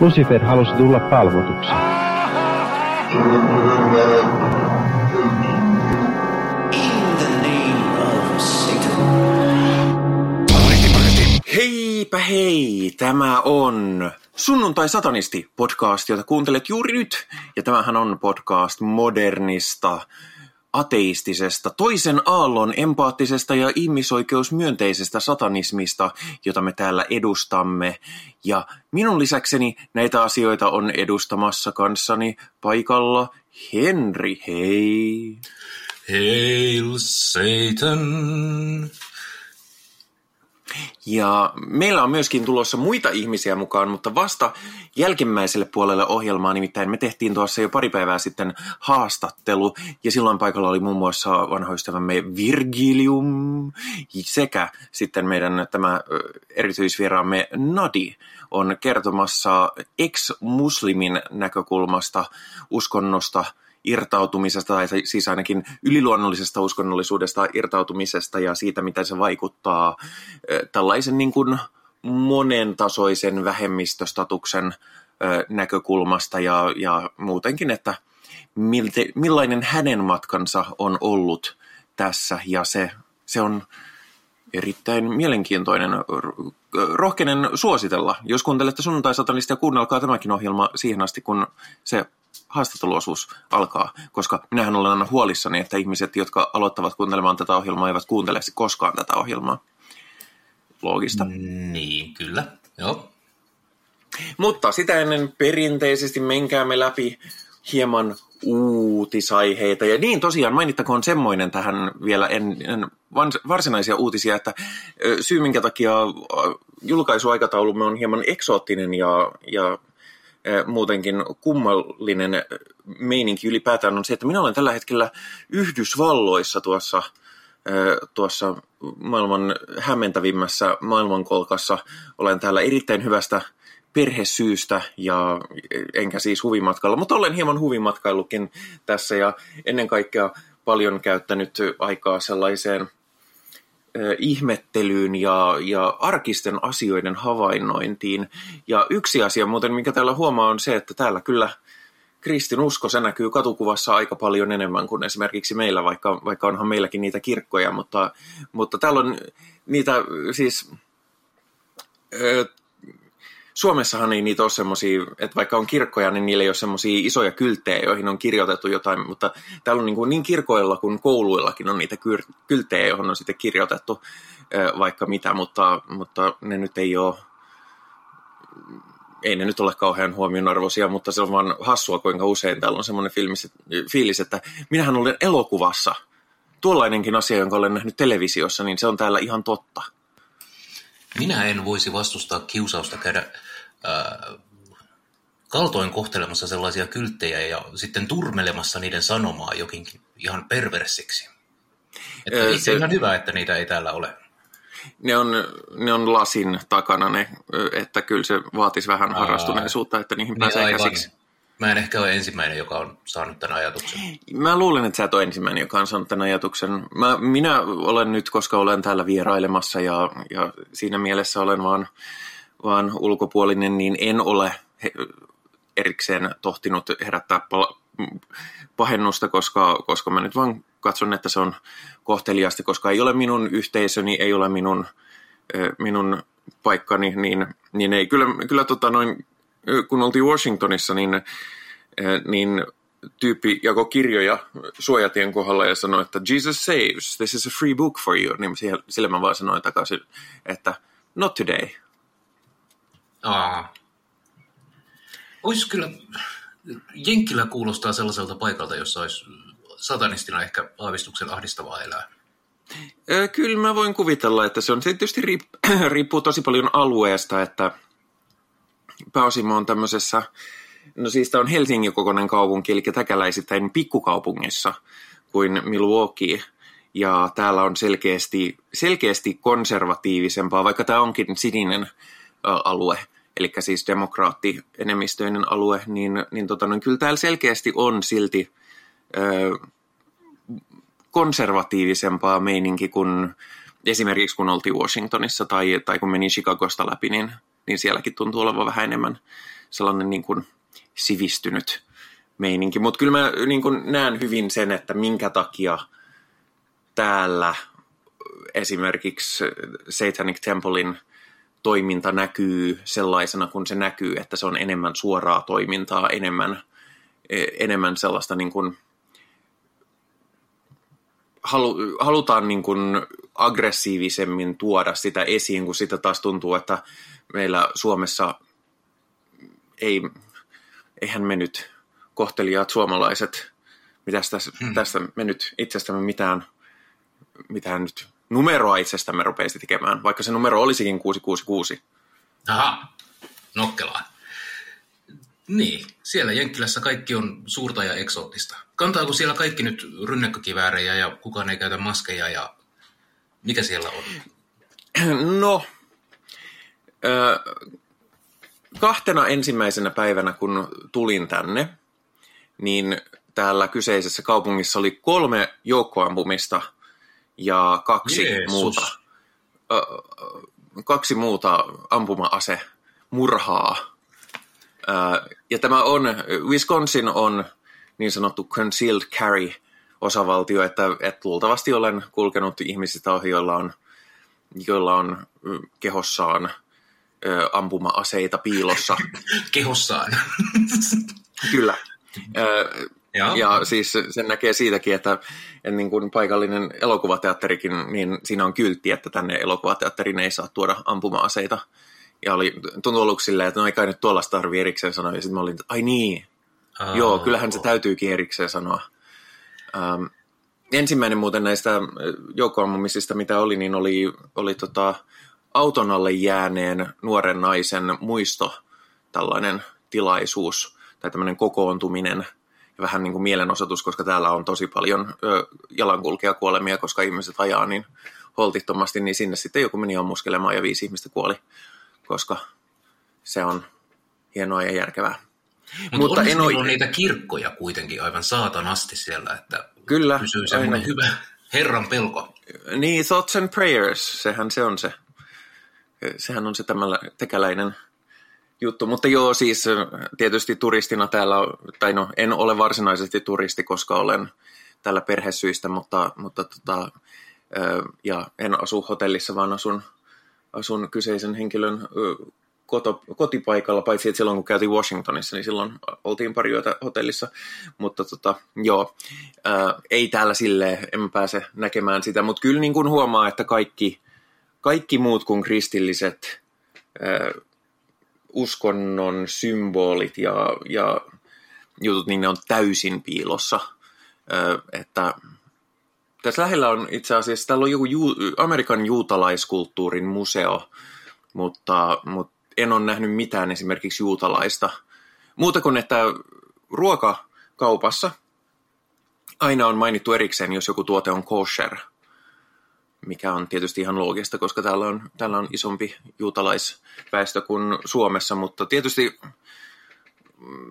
Lucifer halusi tulla palvotuksi. Heipä hei, tämä on Sunnuntai Satanisti podcast, jota kuuntelet juuri nyt. Ja tämähän on podcast modernista, ateistisesta, toisen aallon empaattisesta ja ihmisoikeusmyönteisestä satanismista, jota me täällä edustamme. Ja minun lisäkseni näitä asioita on edustamassa kanssani paikalla Henri, hei. Hail Satan! Ja meillä on myöskin tulossa muita ihmisiä mukaan, mutta vasta jälkimmäiselle puolelle ohjelmaa, nimittäin me tehtiin tuossa jo pari päivää sitten haastattelu, ja silloin paikalla oli muun muassa vanha ystävämme Virgilium, sekä sitten meidän tämä erityisvieraamme Nadi on kertomassa ex-muslimin näkökulmasta uskonnosta, irtautumisesta, tai siis ainakin yliluonnollisesta uskonnollisuudesta irtautumisesta ja siitä, miten se vaikuttaa tällaisen niin kuin monentasoisen vähemmistöstatuksen ö, näkökulmasta ja, ja muutenkin, että miltä, millainen hänen matkansa on ollut tässä ja se, se on erittäin mielenkiintoinen. Rohkenen suositella. Jos kuuntelette sunnuntai-satanista ja kuunnelkaa tämäkin ohjelma siihen asti, kun se haastatteluosuus alkaa, koska minähän olen aina huolissani, että ihmiset, jotka aloittavat kuuntelemaan tätä ohjelmaa, eivät kuuntele koskaan tätä ohjelmaa. Loogista. Niin, kyllä. Joo. Mutta sitä ennen perinteisesti menkäämme läpi hieman uutisaiheita. Ja niin tosiaan mainittakoon semmoinen tähän vielä ennen varsinaisia uutisia, että syy minkä takia julkaisuaikataulumme on hieman eksoottinen ja, ja muutenkin kummallinen meininki ylipäätään on se, että minä olen tällä hetkellä Yhdysvalloissa tuossa tuossa maailman hämmentävimmässä maailmankolkassa. Olen täällä erittäin hyvästä perhesyystä ja enkä siis huvimatkalla, mutta olen hieman huvimatkailukin tässä ja ennen kaikkea paljon käyttänyt aikaa sellaiseen ihmettelyyn ja, ja arkisten asioiden havainnointiin. Ja yksi asia muuten, mikä täällä huomaa on se, että täällä kyllä kristin usko, se näkyy katukuvassa aika paljon enemmän kuin esimerkiksi meillä, vaikka, vaikka onhan meilläkin niitä kirkkoja, mutta, mutta täällä on niitä siis Suomessahan ei niitä ole semmoisia, että vaikka on kirkkoja, niin niillä ei ole semmoisia isoja kylttejä, joihin on kirjoitettu jotain, mutta täällä on niin, kuin niin kirkoilla kuin kouluillakin on niitä kylttejä, joihin on sitten kirjoitettu vaikka mitä, mutta, mutta ne nyt ei ole, ei ne nyt ole kauhean huomionarvoisia, mutta se on vaan hassua, kuinka usein täällä on semmoinen fiilis, että minähän olen elokuvassa. Tuollainenkin asia, jonka olen nähnyt televisiossa, niin se on täällä ihan totta. Minä en voisi vastustaa kiusausta käydä ää, kaltoin kohtelemassa sellaisia kylttejä ja sitten turmelemassa niiden sanomaa jokinkin ihan perversiksi. Että Ö, itse se- ihan hyvä, että niitä ei täällä ole. Ne on, ne on lasin takana ne, että kyllä se vaatisi vähän Aa. harrastuneisuutta, että niihin pääsee Niin aivan. käsiksi. Mä en ehkä ole ensimmäinen, joka on saanut tämän ajatuksen. Mä luulen, että sä et ole ensimmäinen, joka on saanut tämän ajatuksen. Mä, minä olen nyt, koska olen täällä vierailemassa ja, ja siinä mielessä olen vaan, vaan ulkopuolinen, niin en ole erikseen tohtinut herättää pala, pahennusta, koska, koska mä nyt vaan katson, että se on kohteliasti, koska ei ole minun yhteisöni, ei ole minun, minun paikkani, niin, niin ei. Kyllä, kyllä tota noin, kun oltiin Washingtonissa, niin, niin tyyppi jako kirjoja suojatien kohdalla ja sanoi, että Jesus saves, this is a free book for you. Niin siihen- sille mä vaan sanoin takaisin, että not today. Aa. Olisi kyllä, Jenkkilä kuulostaa sellaiselta paikalta, jossa olisi satanistina ehkä aavistuksen ahdistavaa elää. Kyllä mä voin kuvitella, että se on se tietysti riip- riippuu tosi paljon alueesta, että pääosin mä oon tämmöisessä, no siis tää on Helsingin kokoinen kaupunki, eli täkäläisittäin pikkukaupungissa kuin Milwaukee, ja täällä on selkeästi, selkeästi konservatiivisempaa, vaikka tämä onkin sininen ö, alue, eli siis demokraatti-enemmistöinen alue, niin, niin, tota, niin kyllä täällä selkeästi on silti ö, konservatiivisempaa meininki kuin esimerkiksi kun oltiin Washingtonissa tai, tai kun meni Chicagosta läpi, niin, niin sielläkin tuntuu olevan vähän enemmän sellainen niin kuin sivistynyt meininki. Mutta kyllä mä niin kuin näen hyvin sen, että minkä takia täällä esimerkiksi Satanic Templein toiminta näkyy sellaisena kuin se näkyy, että se on enemmän suoraa toimintaa, enemmän, e, enemmän sellaista niin kuin, halu, halutaan niin kuin aggressiivisemmin tuoda sitä esiin, kun sitä taas tuntuu, että meillä Suomessa ei, eihän me nyt kohtelijaat suomalaiset, mitä tästä, hmm. tästä me nyt itsestämme mitään, mitään nyt numeroa itsestämme rupeisi tekemään, vaikka se numero olisikin 666. Aha, nokkelaa. Niin, siellä Jenkkilässä kaikki on suurta ja eksoottista. Kantaako siellä kaikki nyt rynnäkkökiväärejä ja kukaan ei käytä maskeja ja mikä siellä on? No, kahtena ensimmäisenä päivänä, kun tulin tänne, niin täällä kyseisessä kaupungissa oli kolme joukkoampumista ja kaksi Jeesus. muuta, kaksi muuta ampuma-ase murhaa. ja tämä on, Wisconsin on niin sanottu concealed carry osavaltio, että, että luultavasti olen kulkenut ihmisistä ohi, joilla on, joilla on kehossaan ampuma-aseita piilossa. kehossaan. Kyllä. Ja. ja siis sen näkee siitäkin, että, niin kuin paikallinen elokuvateatterikin, niin siinä on kyltti, että tänne elokuvateatteriin ei saa tuoda ampuma-aseita. Ja oli, tuntui aluksi silleen, että no ei kai nyt tuollaista tarvitse erikseen sanoa. Ja sitten mä olin, että ai niin, oh. joo, kyllähän se täytyykin erikseen sanoa. Ähm, ensimmäinen muuten näistä joukkoammumisista, mitä oli, niin oli, oli tota, auton alle jääneen nuoren naisen muisto, tällainen tilaisuus tai tämmöinen kokoontuminen ja vähän niin kuin mielenosoitus, koska täällä on tosi paljon ö, jalankulkijakuolemia, koska ihmiset ajaa niin holtittomasti, niin sinne sitten joku meni ammuskelemaan ja viisi ihmistä kuoli, koska se on hienoa ja järkevää. Mut Mutta en ole... niitä kirkkoja kuitenkin aivan saatanasti siellä, että Kyllä, pysyy semmoinen hyvä Herran pelko. Niin, thoughts and prayers, sehän se on se. Sehän on se tämällä tekäläinen juttu. Mutta joo, siis tietysti turistina täällä, tai no en ole varsinaisesti turisti, koska olen tällä perhesyistä, mutta, mutta tota, ja en asu hotellissa, vaan asun, asun kyseisen henkilön koto, kotipaikalla, paitsi että silloin kun käytiin Washingtonissa, niin silloin oltiin pari yötä hotellissa, mutta tota, joo, ää, ei täällä silleen, en pääse näkemään sitä, mutta kyllä niin kuin huomaa, että kaikki, kaikki muut kuin kristilliset ää, uskonnon symbolit ja, ja jutut, niin ne on täysin piilossa, ää, että tässä lähellä on itse asiassa, täällä on joku ju, Amerikan juutalaiskulttuurin museo, mutta, mutta en ole nähnyt mitään esimerkiksi juutalaista. Muuta kuin, että ruokakaupassa aina on mainittu erikseen, jos joku tuote on kosher, mikä on tietysti ihan loogista, koska täällä on, täällä on isompi juutalaisväestö kuin Suomessa, mutta tietysti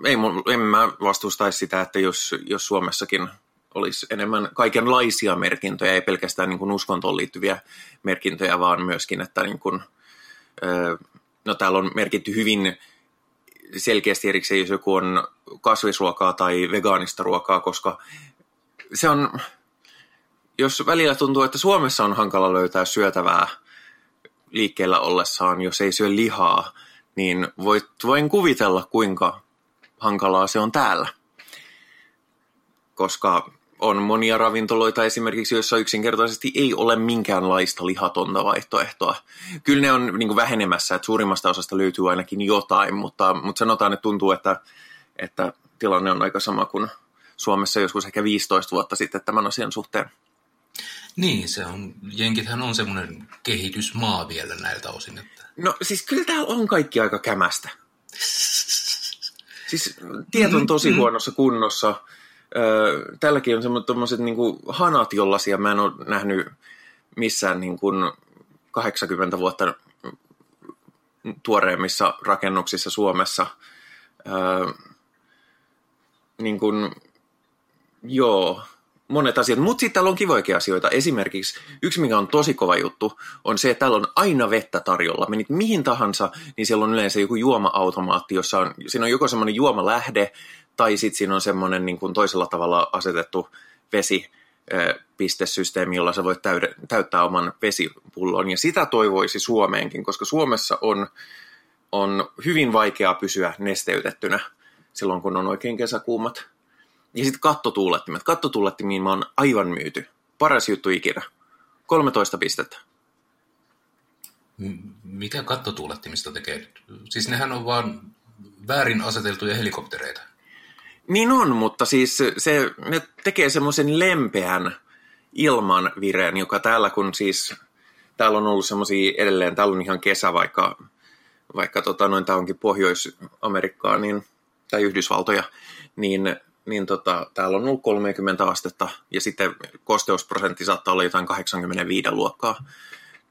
ei, en mä vastustaisi sitä, että jos, jos Suomessakin olisi enemmän kaikenlaisia merkintöjä, ei pelkästään niin kuin uskontoon liittyviä merkintöjä, vaan myöskin, että niin kuin, no täällä on merkitty hyvin selkeästi erikseen, jos joku on kasvisruokaa tai vegaanista ruokaa, koska se on, jos välillä tuntuu, että Suomessa on hankala löytää syötävää liikkeellä ollessaan, jos ei syö lihaa, niin voit, voin kuvitella, kuinka hankalaa se on täällä. Koska on monia ravintoloita esimerkiksi, joissa yksinkertaisesti ei ole minkäänlaista lihatonta vaihtoehtoa. Kyllä ne on niin vähenemässä, että suurimmasta osasta löytyy ainakin jotain, mutta, mutta sanotaan, että tuntuu, että, että tilanne on aika sama kuin Suomessa joskus ehkä 15 vuotta sitten tämän asian suhteen. Niin, se on, Jenkithän on semmoinen kehitysmaa vielä näiltä osin. Että... No siis kyllä täällä on kaikki aika kämästä. Siis tiet on tosi mm-hmm. huonossa kunnossa tälläkin on semmoiset niin hanat, jollaisia mä en ole nähnyt missään niin kuin 80 vuotta tuoreimmissa rakennuksissa Suomessa. Öö, niin kuin, joo, monet asiat. Mutta sitten täällä on kivoikin asioita. Esimerkiksi yksi, mikä on tosi kova juttu, on se, että täällä on aina vettä tarjolla. Menit mihin tahansa, niin siellä on yleensä joku juoma-automaatti, jossa on, siinä on joko semmoinen juomalähde, tai sitten siinä on semmoinen niin kuin toisella tavalla asetettu vesi, pistesysteemi, jolla sä voit täyde, täyttää oman vesipullon. Ja sitä toivoisi Suomeenkin, koska Suomessa on, on hyvin vaikeaa pysyä nesteytettynä silloin, kun on oikein kesäkuumat. Ja sitten kattotuulettimet. Kattotuulettimiin mä oon aivan myyty. Paras juttu ikinä. 13 pistettä. Mikä kattotuulettimista tekee? Siis nehän on vaan väärin aseteltuja helikoptereita. Niin on, mutta siis se, ne tekee semmoisen lempeän ilman vireen, joka täällä kun siis, täällä on ollut semmoisia edelleen, täällä on ihan kesä, vaikka, vaikka tota, noin tämä onkin Pohjois-Amerikkaa niin, tai Yhdysvaltoja, niin, niin tota, täällä on ollut 30 astetta ja sitten kosteusprosentti saattaa olla jotain 85 luokkaa,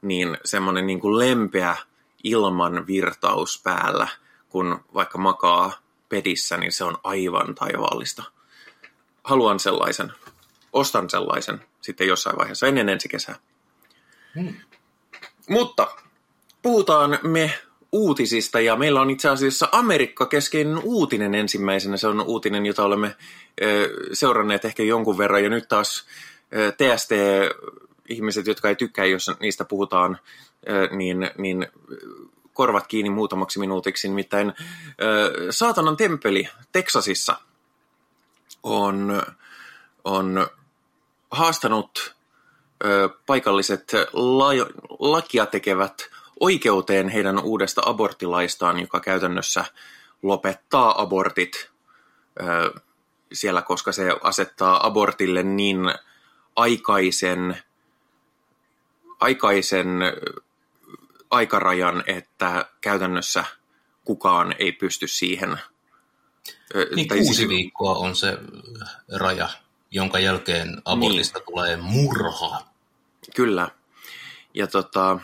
niin semmoinen niin kuin lempeä ilman virtaus päällä, kun vaikka makaa pedissä, niin se on aivan taivaallista. Haluan sellaisen. Ostan sellaisen sitten jossain vaiheessa ennen ensi kesää. Hmm. Mutta puhutaan me uutisista ja meillä on itse asiassa Amerikka-keskeinen uutinen ensimmäisenä. Se on uutinen, jota olemme seuranneet ehkä jonkun verran ja nyt taas TST-ihmiset, jotka ei tykkää, jos niistä puhutaan, niin, niin korvat kiinni muutamaksi minuutiksi. Nimittäin Saatanan temppeli Teksasissa on, on haastanut paikalliset la, lakia tekevät oikeuteen heidän uudesta aborttilaistaan, joka käytännössä lopettaa abortit äh, siellä, koska se asettaa abortille niin aikaisen, aikaisen aikarajan, että käytännössä kukaan ei pysty siihen. Niin tai kuusi siis... viikkoa on se raja, jonka jälkeen abortista niin. tulee murha. Kyllä. Ja tota,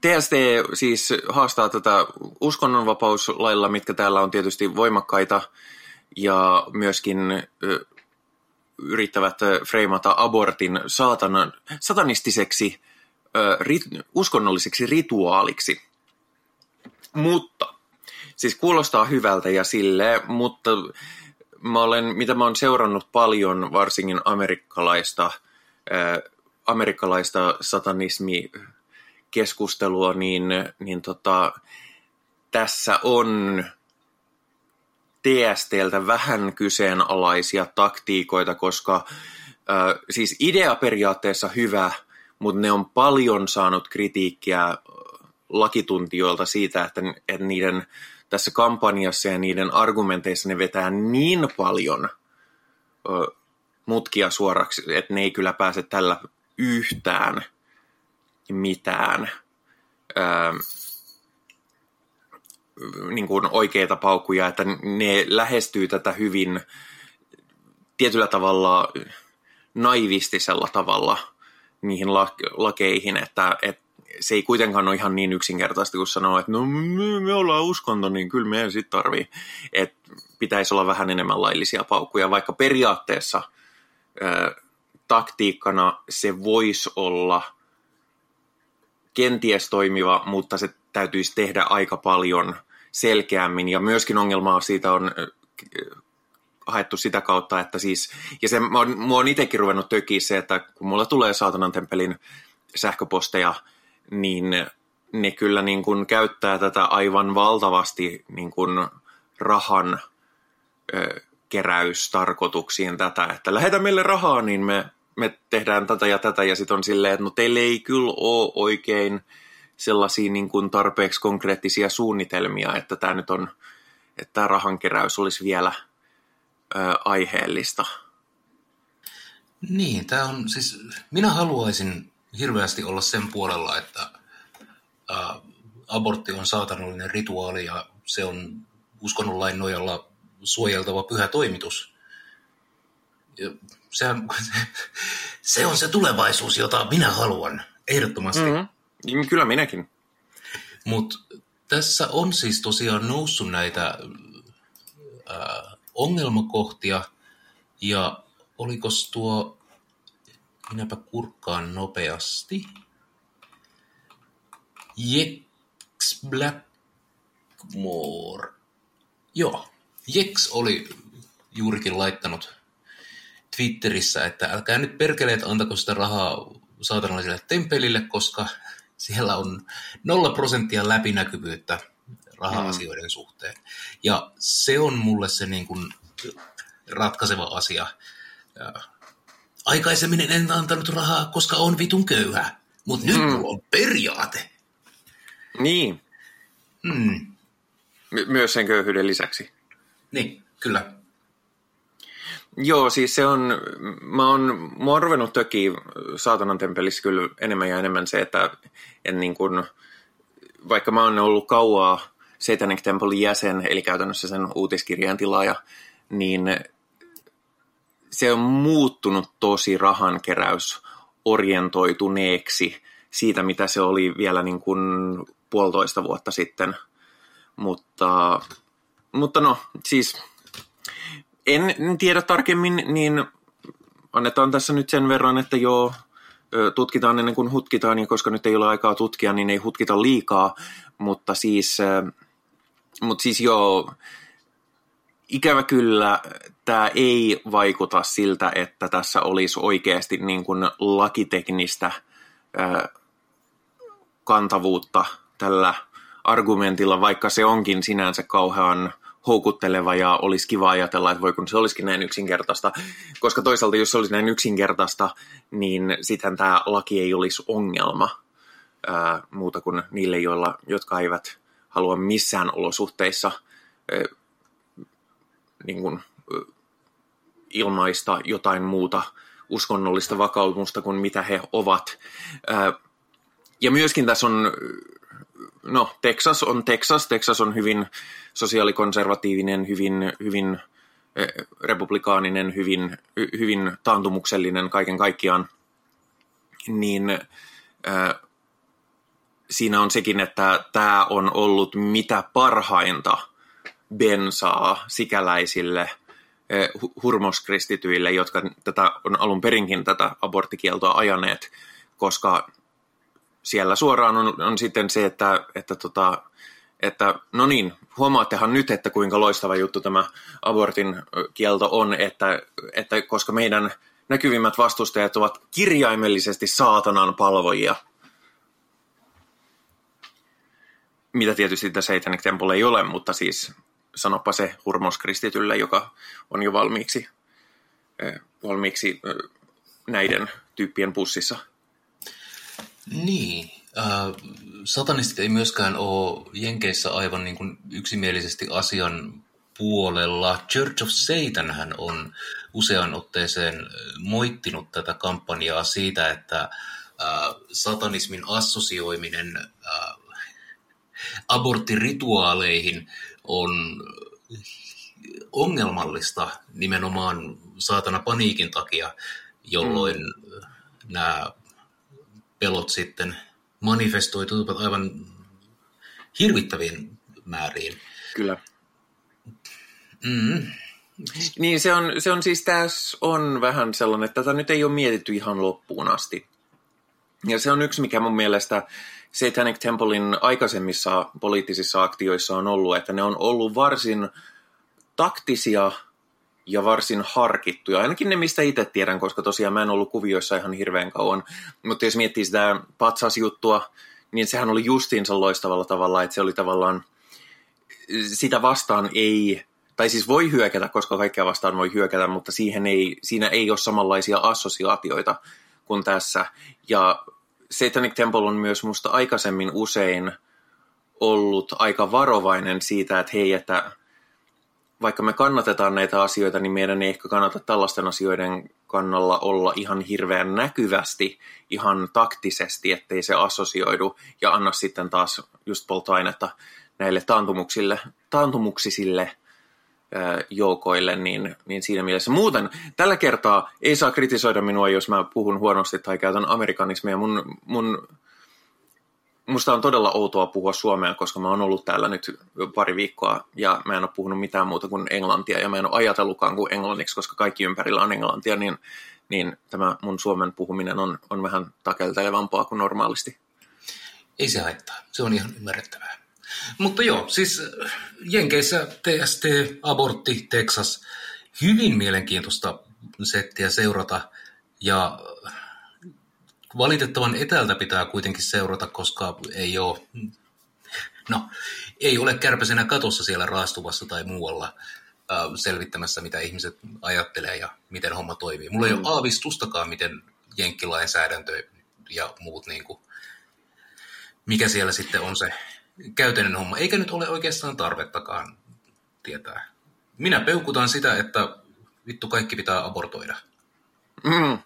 TST siis haastaa tätä uskonnonvapauslailla, mitkä täällä on tietysti voimakkaita, ja myöskin yrittävät freimata abortin saatanan, satanistiseksi rit, uskonnolliseksi rituaaliksi. Mutta, siis kuulostaa hyvältä ja sille, mutta mä olen, mitä mä olen seurannut paljon, varsinkin amerikkalaista, amerikkalaista satanismi-keskustelua, niin, niin tota, tässä on TSTltä vähän kyseenalaisia taktiikoita, koska äh, siis idea periaatteessa hyvä – mutta ne on paljon saanut kritiikkiä lakituntijoilta siitä, että, että niiden tässä kampanjassa ja niiden argumenteissa ne vetää niin paljon ö, mutkia suoraksi, että ne ei kyllä pääse tällä yhtään mitään ö, niin kuin oikeita paukkuja, että ne lähestyy tätä hyvin tietyllä tavalla naivistisella tavalla – niihin lakeihin, että, että se ei kuitenkaan ole ihan niin yksinkertaista, kun sanoo, että no me, me ollaan uskonto, niin kyllä me ei sitten tarvii. Että pitäisi olla vähän enemmän laillisia paukkuja, vaikka periaatteessa ö, taktiikkana se voisi olla kenties toimiva, mutta se täytyisi tehdä aika paljon selkeämmin. Ja myöskin ongelmaa siitä on haettu sitä kautta, että siis, ja se, mä oon itsekin ruvennut tökiä se, että kun mulla tulee saatanan temppelin sähköposteja, niin ne kyllä niin kuin käyttää tätä aivan valtavasti niin kuin rahan ö, keräystarkoituksiin tätä, että lähetä meille rahaa, niin me, me tehdään tätä ja tätä, ja sitten on silleen, että no teille ei kyllä ole oikein sellaisia niin kuin tarpeeksi konkreettisia suunnitelmia, että tämä nyt on, että tämä rahankeräys olisi vielä – ö, aiheellista. Niin, tämä on siis, minä haluaisin hirveästi olla sen puolella, että ä, abortti on saatanallinen rituaali ja se on uskonnonlain nojalla suojeltava pyhä toimitus. Ja sehän, se on se tulevaisuus, jota minä haluan, ehdottomasti. Mm-hmm. Kyllä minäkin. Mutta tässä on siis tosiaan noussut näitä ää, ongelmakohtia ja olikos tuo, minäpä kurkkaan nopeasti. Jex Blackmore. Joo, Jex oli juurikin laittanut Twitterissä, että älkää nyt perkeleet antako sitä rahaa saatanalliselle temppelille, koska siellä on nolla prosenttia läpinäkyvyyttä raha-asioiden mm. suhteen. Ja se on mulle se niin kuin ratkaiseva asia. Aikaisemmin en antanut rahaa, koska on vitun köyhä, mutta nyt mm. mulla on periaate. Niin. Mm. My- myös sen köyhyyden lisäksi. Niin, kyllä. Joo, siis se on, mä oon, mä oon ruvennut toki saatanan temppelissä kyllä enemmän ja enemmän se, että en niin kuin, vaikka mä oon ollut kauaa Satanic Templein jäsen, eli käytännössä sen uutiskirjan tilaaja, niin se on muuttunut tosi rahankeräys orientoituneeksi siitä, mitä se oli vielä niin kuin puolitoista vuotta sitten. Mutta, mutta no, siis en, tiedä tarkemmin, niin annetaan tässä nyt sen verran, että joo, tutkitaan ennen kuin hutkitaan, ja koska nyt ei ole aikaa tutkia, niin ei hutkita liikaa, mutta siis, mutta siis joo, ikävä kyllä tämä ei vaikuta siltä, että tässä olisi oikeasti niin kuin lakiteknistä kantavuutta tällä argumentilla, vaikka se onkin sinänsä kauhean houkutteleva ja olisi kiva ajatella, että voi kun se olisikin näin yksinkertaista. Koska toisaalta jos se olisi näin yksinkertaista, niin sitten tämä laki ei olisi ongelma ää, muuta kuin niille, joilla, jotka eivät halua missään olosuhteissa ää, niin kuin, ilmaista jotain muuta uskonnollista vakaumusta kuin mitä he ovat. Ää, ja myöskin tässä on no Texas on Texas. Texas on hyvin sosiaalikonservatiivinen, hyvin, hyvin eh, republikaaninen, hyvin, hyvin taantumuksellinen kaiken kaikkiaan. Niin äh, siinä on sekin, että tämä on ollut mitä parhainta bensaa sikäläisille eh, hurmoskristityille, jotka tätä on alun perinkin tätä aborttikieltoa ajaneet, koska siellä suoraan on, on sitten se, että, että, tota, että no niin, huomaattehan nyt, että kuinka loistava juttu tämä abortin kielto on, että, että koska meidän näkyvimmät vastustajat ovat kirjaimellisesti saatanan palvojia. Mitä tietysti tässä Satanic Temple ei ole, mutta siis sanopa se hurmoskristitylle, joka on jo valmiiksi, valmiiksi näiden tyyppien pussissa – niin. Äh, satanistit ei myöskään ole Jenkeissä aivan niin kuin yksimielisesti asian puolella. Church of Satan hän on usean otteeseen moittinut tätä kampanjaa siitä, että äh, satanismin assosioiminen äh, aborttirituaaleihin on ongelmallista nimenomaan saatana paniikin takia, jolloin mm. nämä pelot sitten manifestoituivat aivan hirvittäviin määriin. Kyllä. Mm. Niin se on, se on siis tässä on vähän sellainen, että tätä nyt ei ole mietitty ihan loppuun asti. Ja se on yksi, mikä mun mielestä Satanic Templein aikaisemmissa poliittisissa aktioissa on ollut, että ne on ollut varsin taktisia ja varsin harkittuja. Ainakin ne, mistä itse tiedän, koska tosiaan mä en ollut kuvioissa ihan hirveän kauan. Mutta jos miettii sitä patsasjuttua, niin sehän oli justiinsa loistavalla tavalla, että se oli tavallaan, sitä vastaan ei, tai siis voi hyökätä, koska kaikkea vastaan voi hyökätä, mutta siihen ei, siinä ei ole samanlaisia assosiaatioita kuin tässä. Ja Satanic Temple on myös musta aikaisemmin usein ollut aika varovainen siitä, että hei, että vaikka me kannatetaan näitä asioita, niin meidän ei ehkä kannata tällaisten asioiden kannalla olla ihan hirveän näkyvästi, ihan taktisesti, ettei se assosioidu ja anna sitten taas just polttoainetta näille taantumuksille, taantumuksisille joukoille, niin, niin siinä mielessä. Muuten tällä kertaa ei saa kritisoida minua, jos mä puhun huonosti tai käytän amerikanismia. Mun, mun, musta on todella outoa puhua suomea, koska mä oon ollut täällä nyt pari viikkoa ja mä en ole puhunut mitään muuta kuin englantia ja mä en ole ajatellutkaan kuin englanniksi, koska kaikki ympärillä on englantia, niin, niin tämä mun suomen puhuminen on, on vähän takeltelevampaa kuin normaalisti. Ei se haittaa, se on ihan ymmärrettävää. Mutta joo, siis Jenkeissä TST, abortti, Texas, hyvin mielenkiintoista settiä seurata ja valitettavan etäältä pitää kuitenkin seurata, koska ei ole, no, ei ole kärpäsenä katossa siellä raastuvassa tai muualla selvittämässä, mitä ihmiset ajattelee ja miten homma toimii. Mulla ei mm. ole aavistustakaan, miten jenkkilainsäädäntö ja muut, niin kuin, mikä siellä sitten on se käytännön homma. Eikä nyt ole oikeastaan tarvettakaan tietää. Minä peukutan sitä, että vittu kaikki pitää abortoida. Mm,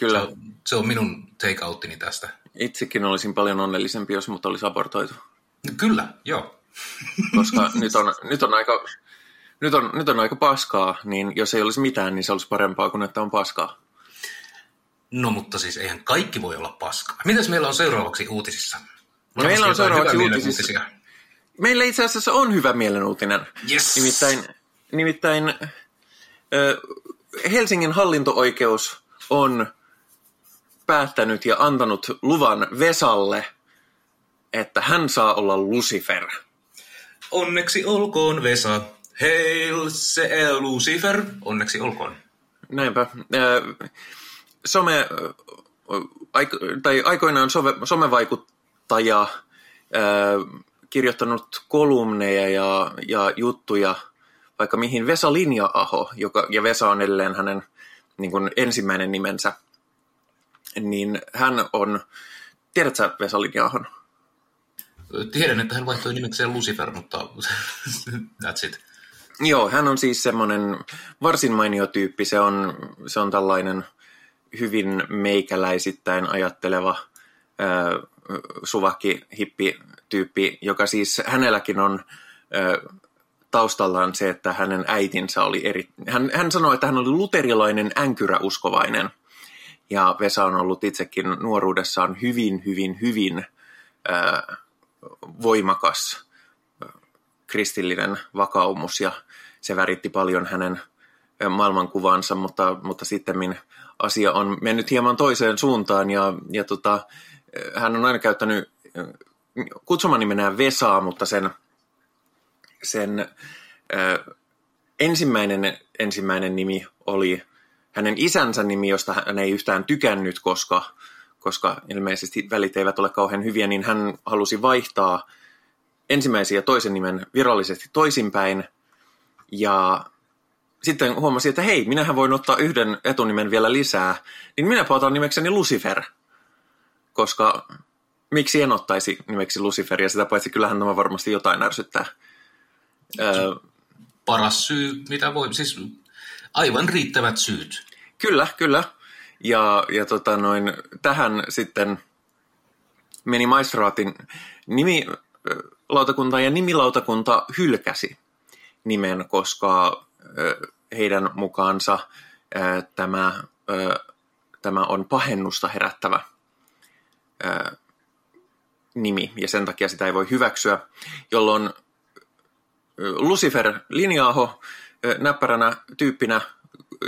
kyllä. Se on, se on minun take-outtini tästä. Itsekin olisin paljon onnellisempi, jos mut olisi abortoitu. Kyllä, joo. Koska nyt on, nyt on aika... Nyt on, nyt on aika paskaa, niin jos ei olisi mitään, niin se olisi parempaa kuin että on paskaa. No mutta siis eihän kaikki voi olla paskaa. Mitäs meillä on seuraavaksi uutisissa? No, meillä on seuraavaksi uutisissa. Meillä itse asiassa on hyvä mielenuutinen. Yes. Nimittäin, nimittäin Helsingin hallinto-oikeus on päättänyt ja antanut luvan Vesalle, että hän saa olla Lucifer. Onneksi olkoon Vesa. Hail se Lucifer. Onneksi olkoon. Näinpä. Some, tai aikoinaan some, somevaikuttaja kirjoittanut kolumneja ja, ja juttuja – vaikka mihin Vesa Linja-aho, joka, ja Vesa on edelleen hänen niin kuin ensimmäinen nimensä, niin hän on, tiedätkö Vesa Linja-ahon? Tiedän, että hän vaihtoi nimekseen Lucifer, mutta that's it. Joo, hän on siis semmoinen varsin mainio tyyppi. Se on, se on tällainen hyvin meikäläisittäin ajatteleva suvakki hippi tyyppi, joka siis hänelläkin on äh, taustallaan se, että hänen äitinsä oli eri... Hän, hän sanoi, että hän oli luterilainen änkyräuskovainen. Ja Vesa on ollut itsekin nuoruudessaan hyvin, hyvin, hyvin voimakas kristillinen vakaumus. Ja se väritti paljon hänen maailmankuvansa, mutta, mutta sitten asia on mennyt hieman toiseen suuntaan. Ja, ja tota, hän on aina käyttänyt kutsumanimenään Vesaa, mutta sen sen ensimmäinen, ensimmäinen nimi oli hänen isänsä nimi, josta hän ei yhtään tykännyt, koska, koska ilmeisesti välit eivät ole kauhean hyviä, niin hän halusi vaihtaa ensimmäisen ja toisen nimen virallisesti toisinpäin. Ja sitten huomasi, että hei, minähän voin ottaa yhden etunimen vielä lisää, niin minä otan nimekseni Lucifer, koska miksi en ottaisi nimeksi Lucifer, ja sitä paitsi kyllähän tämä varmasti jotain ärsyttää. Öö, Paras syy, mitä voi, siis aivan riittävät syyt. Kyllä, kyllä. Ja, ja tota noin, tähän sitten meni maistraatin nimilautakunta ja nimilautakunta hylkäsi nimen, koska heidän mukaansa tämä, tämä on pahennusta herättävä nimi ja sen takia sitä ei voi hyväksyä, jolloin Lucifer Linjaaho näppäränä tyyppinä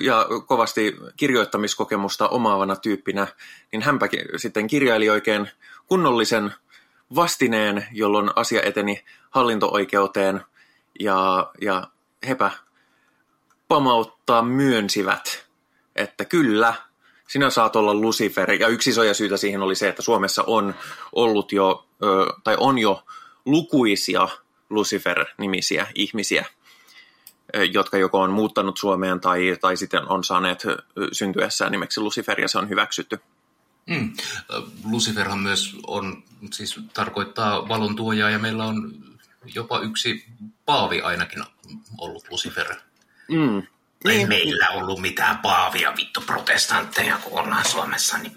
ja kovasti kirjoittamiskokemusta omaavana tyyppinä, niin hänpä sitten kirjaili oikein kunnollisen vastineen, jolloin asia eteni hallinto-oikeuteen ja, ja hepä pamauttaa myönsivät, että kyllä, sinä saat olla Lucifer. Ja yksi isoja syytä siihen oli se, että Suomessa on ollut jo, tai on jo lukuisia Lucifer-nimisiä ihmisiä, jotka joko on muuttanut Suomeen tai, tai sitten on saaneet syntyessään nimeksi Lucifer ja se on hyväksytty. Mm. Luciferhan myös on, siis tarkoittaa valon tuojaa ja meillä on jopa yksi paavi ainakin ollut Lucifer. Mm. Ei niin. meillä ollut mitään paavia, vittu protestantteja, kun ollaan Suomessa. Niin,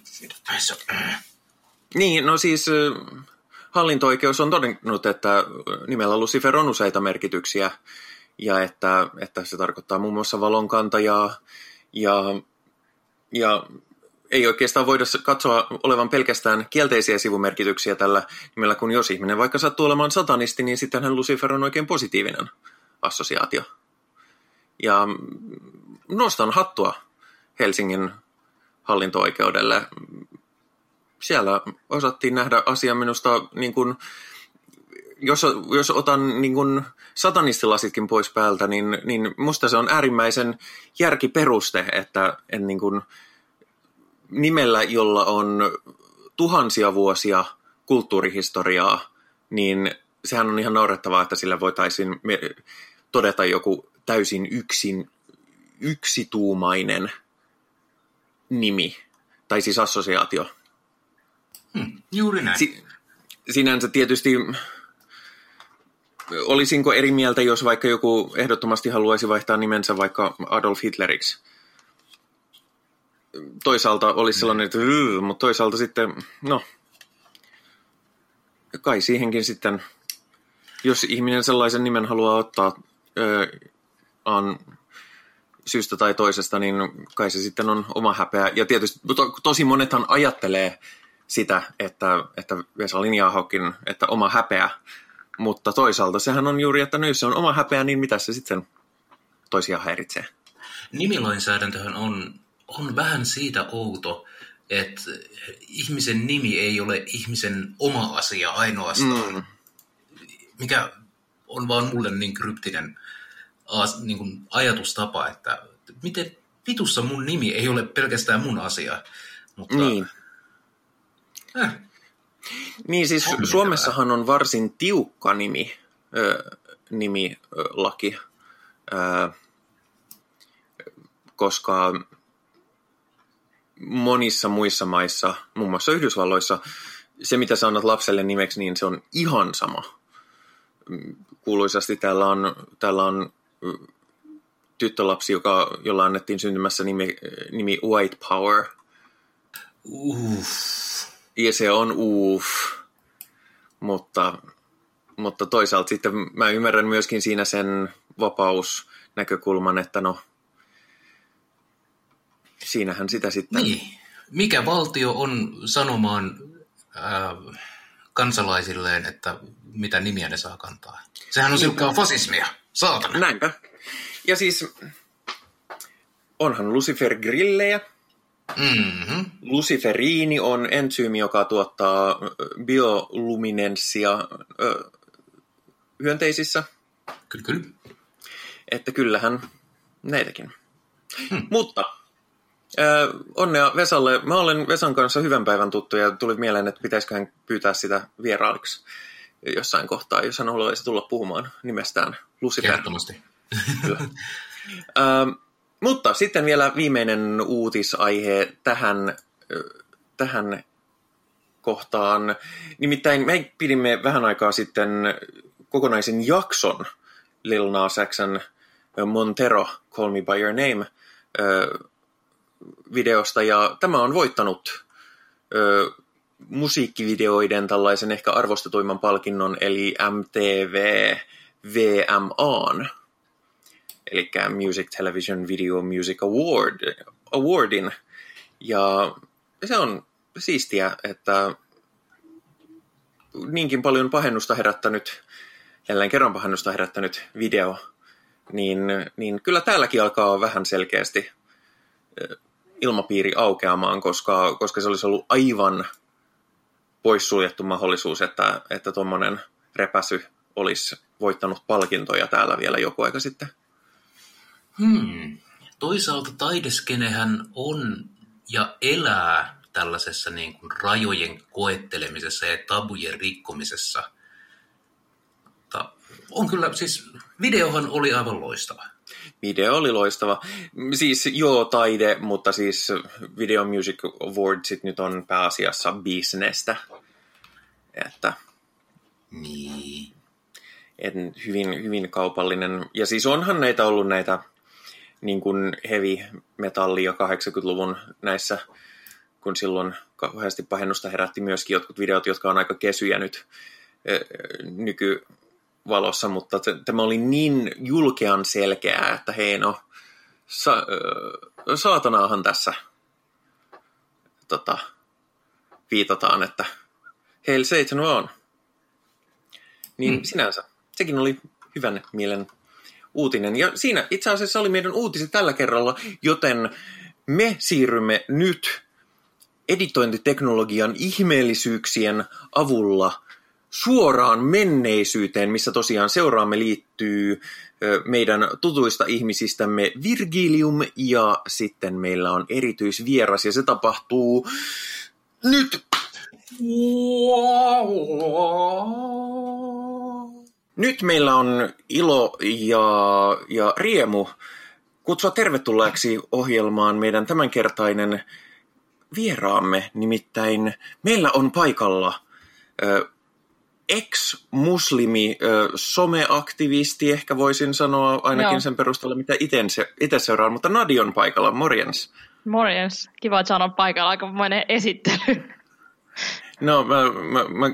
niin no siis hallinto-oikeus on todennut, että nimellä Lucifer on useita merkityksiä ja että, että se tarkoittaa muun muassa valonkantajaa ja, ja ei oikeastaan voida katsoa olevan pelkästään kielteisiä sivumerkityksiä tällä nimellä, kun jos ihminen vaikka sattuu olemaan satanisti, niin sittenhän Lucifer on oikein positiivinen assosiaatio. Ja nostan hattua Helsingin hallinto-oikeudelle. Siellä osattiin nähdä asia minusta niin kuin, jos, jos otan niin kuin satanistilasitkin pois päältä, niin, niin musta se on äärimmäisen järkiperuste, että en niin kuin, nimellä, jolla on tuhansia vuosia kulttuurihistoriaa, niin sehän on ihan naurettavaa, että sillä voitaisiin todeta joku täysin yksin, yksituumainen nimi, tai siis assosiaatio. Hmm, juuri näin. Si- sinänsä tietysti olisinko eri mieltä, jos vaikka joku ehdottomasti haluaisi vaihtaa nimensä vaikka Adolf Hitleriksi? Toisaalta olisi sellainen, että yy, mutta toisaalta sitten, no, kai siihenkin sitten, jos ihminen sellaisen nimen haluaa ottaa öö, on syystä tai toisesta, niin kai se sitten on oma häpeä. Ja tietysti to, tosi monethan ajattelee sitä, että, että Vesa Linjaahokin, että oma häpeä mutta toisaalta sehän on juuri, että nyt se on oma häpeä, niin mitä se sitten toisia häiritsee? Nimilainsäädäntöhän on, on vähän siitä outo, että ihmisen nimi ei ole ihmisen oma asia ainoastaan, mm. mikä on vaan mulle niin kryptinen niin kuin ajatustapa, että miten vitussa mun nimi ei ole pelkästään mun asia. Mutta, niin. Eh, niin siis on Suomessahan on varsin tiukka nimi, ö, nimilaki, ö, koska monissa muissa maissa, muun muassa Yhdysvalloissa, se mitä sä annat lapselle nimeksi, niin se on ihan sama. Kuuluisasti täällä on, täällä on tyttölapsi, joka, jolla annettiin syntymässä nimi, nimi White Power. Uff se on uuf, mutta, mutta toisaalta sitten mä ymmärrän myöskin siinä sen vapausnäkökulman, että no, siinähän sitä sitten... Niin. Mikä valtio on sanomaan ää, kansalaisilleen, että mitä nimiä ne saa kantaa? Sehän on silkkaa fasismia, saatana. Näinpä. Ja siis onhan Lucifer grillejä, Mm-hmm. Luciferiini on entsyymi, joka tuottaa bioluminenssia ö, hyönteisissä. Kyllä, kyllä. Että kyllähän näitäkin. Hmm. Mutta ö, onnea Vesalle. Mä olen Vesan kanssa hyvän päivän tuttu ja tuli mieleen, että pitäisiköhän pyytää sitä vieraaliksi jossain kohtaa, jos hän haluaisi tulla puhumaan nimestään Lucifer. Ehdottomasti. Kyllä. Mutta sitten vielä viimeinen uutisaihe tähän, tähän kohtaan. Nimittäin me pidimme vähän aikaa sitten kokonaisen jakson Lil Nas Xn Montero, Call Me By Your Name videosta, ja tämä on voittanut musiikkivideoiden tällaisen ehkä arvostetuimman palkinnon, eli MTV VMAn eli Music Television Video Music Award, Awardin. Ja se on siistiä, että niinkin paljon pahennusta herättänyt, jälleen kerran pahennusta herättänyt video, niin, niin kyllä täälläkin alkaa vähän selkeästi ilmapiiri aukeamaan, koska, koska se olisi ollut aivan poissuljettu mahdollisuus, että että tuommoinen repäsy olisi voittanut palkintoja täällä vielä joku aika sitten. Hmm. Toisaalta taideskenehän on ja elää tällaisessa niin kuin rajojen koettelemisessa ja tabujen rikkomisessa. Mutta on kyllä, siis videohan oli aivan loistava. Video oli loistava. Siis joo, taide, mutta siis Video Music Awardsit nyt on pääasiassa bisnestä. Että... Niin. Et hyvin, hyvin kaupallinen. Ja siis onhan näitä ollut näitä niin kuin heavy metallia 80-luvun näissä, kun silloin kauheasti pahennusta herätti myöskin jotkut videot, jotka on aika kesyjä nyt nykyvalossa, mutta tämä oli niin julkean selkeää, että hei no, sa- saatanaahan tässä tota, viitataan, että Hail Satan on. Niin mm. sinänsä, sekin oli hyvän mielen uutinen. Ja siinä itse asiassa oli meidän uutiset tällä kerralla, joten me siirrymme nyt editointiteknologian ihmeellisyyksien avulla suoraan menneisyyteen, missä tosiaan seuraamme liittyy meidän tutuista ihmisistämme Virgilium ja sitten meillä on erityisvieras ja se tapahtuu nyt. Nyt meillä on ilo ja, ja riemu kutsua tervetulleeksi ohjelmaan meidän tämänkertainen vieraamme. Nimittäin meillä on paikalla ö, ex-muslimi, ö, someaktivisti, ehkä voisin sanoa ainakin Joo. sen perusteella, mitä itse seuraan, mutta Nadi on paikalla. Morjens. Morjens. Kiva, että on paikalla. Aikamoinen esittely. No, mä, mä, mä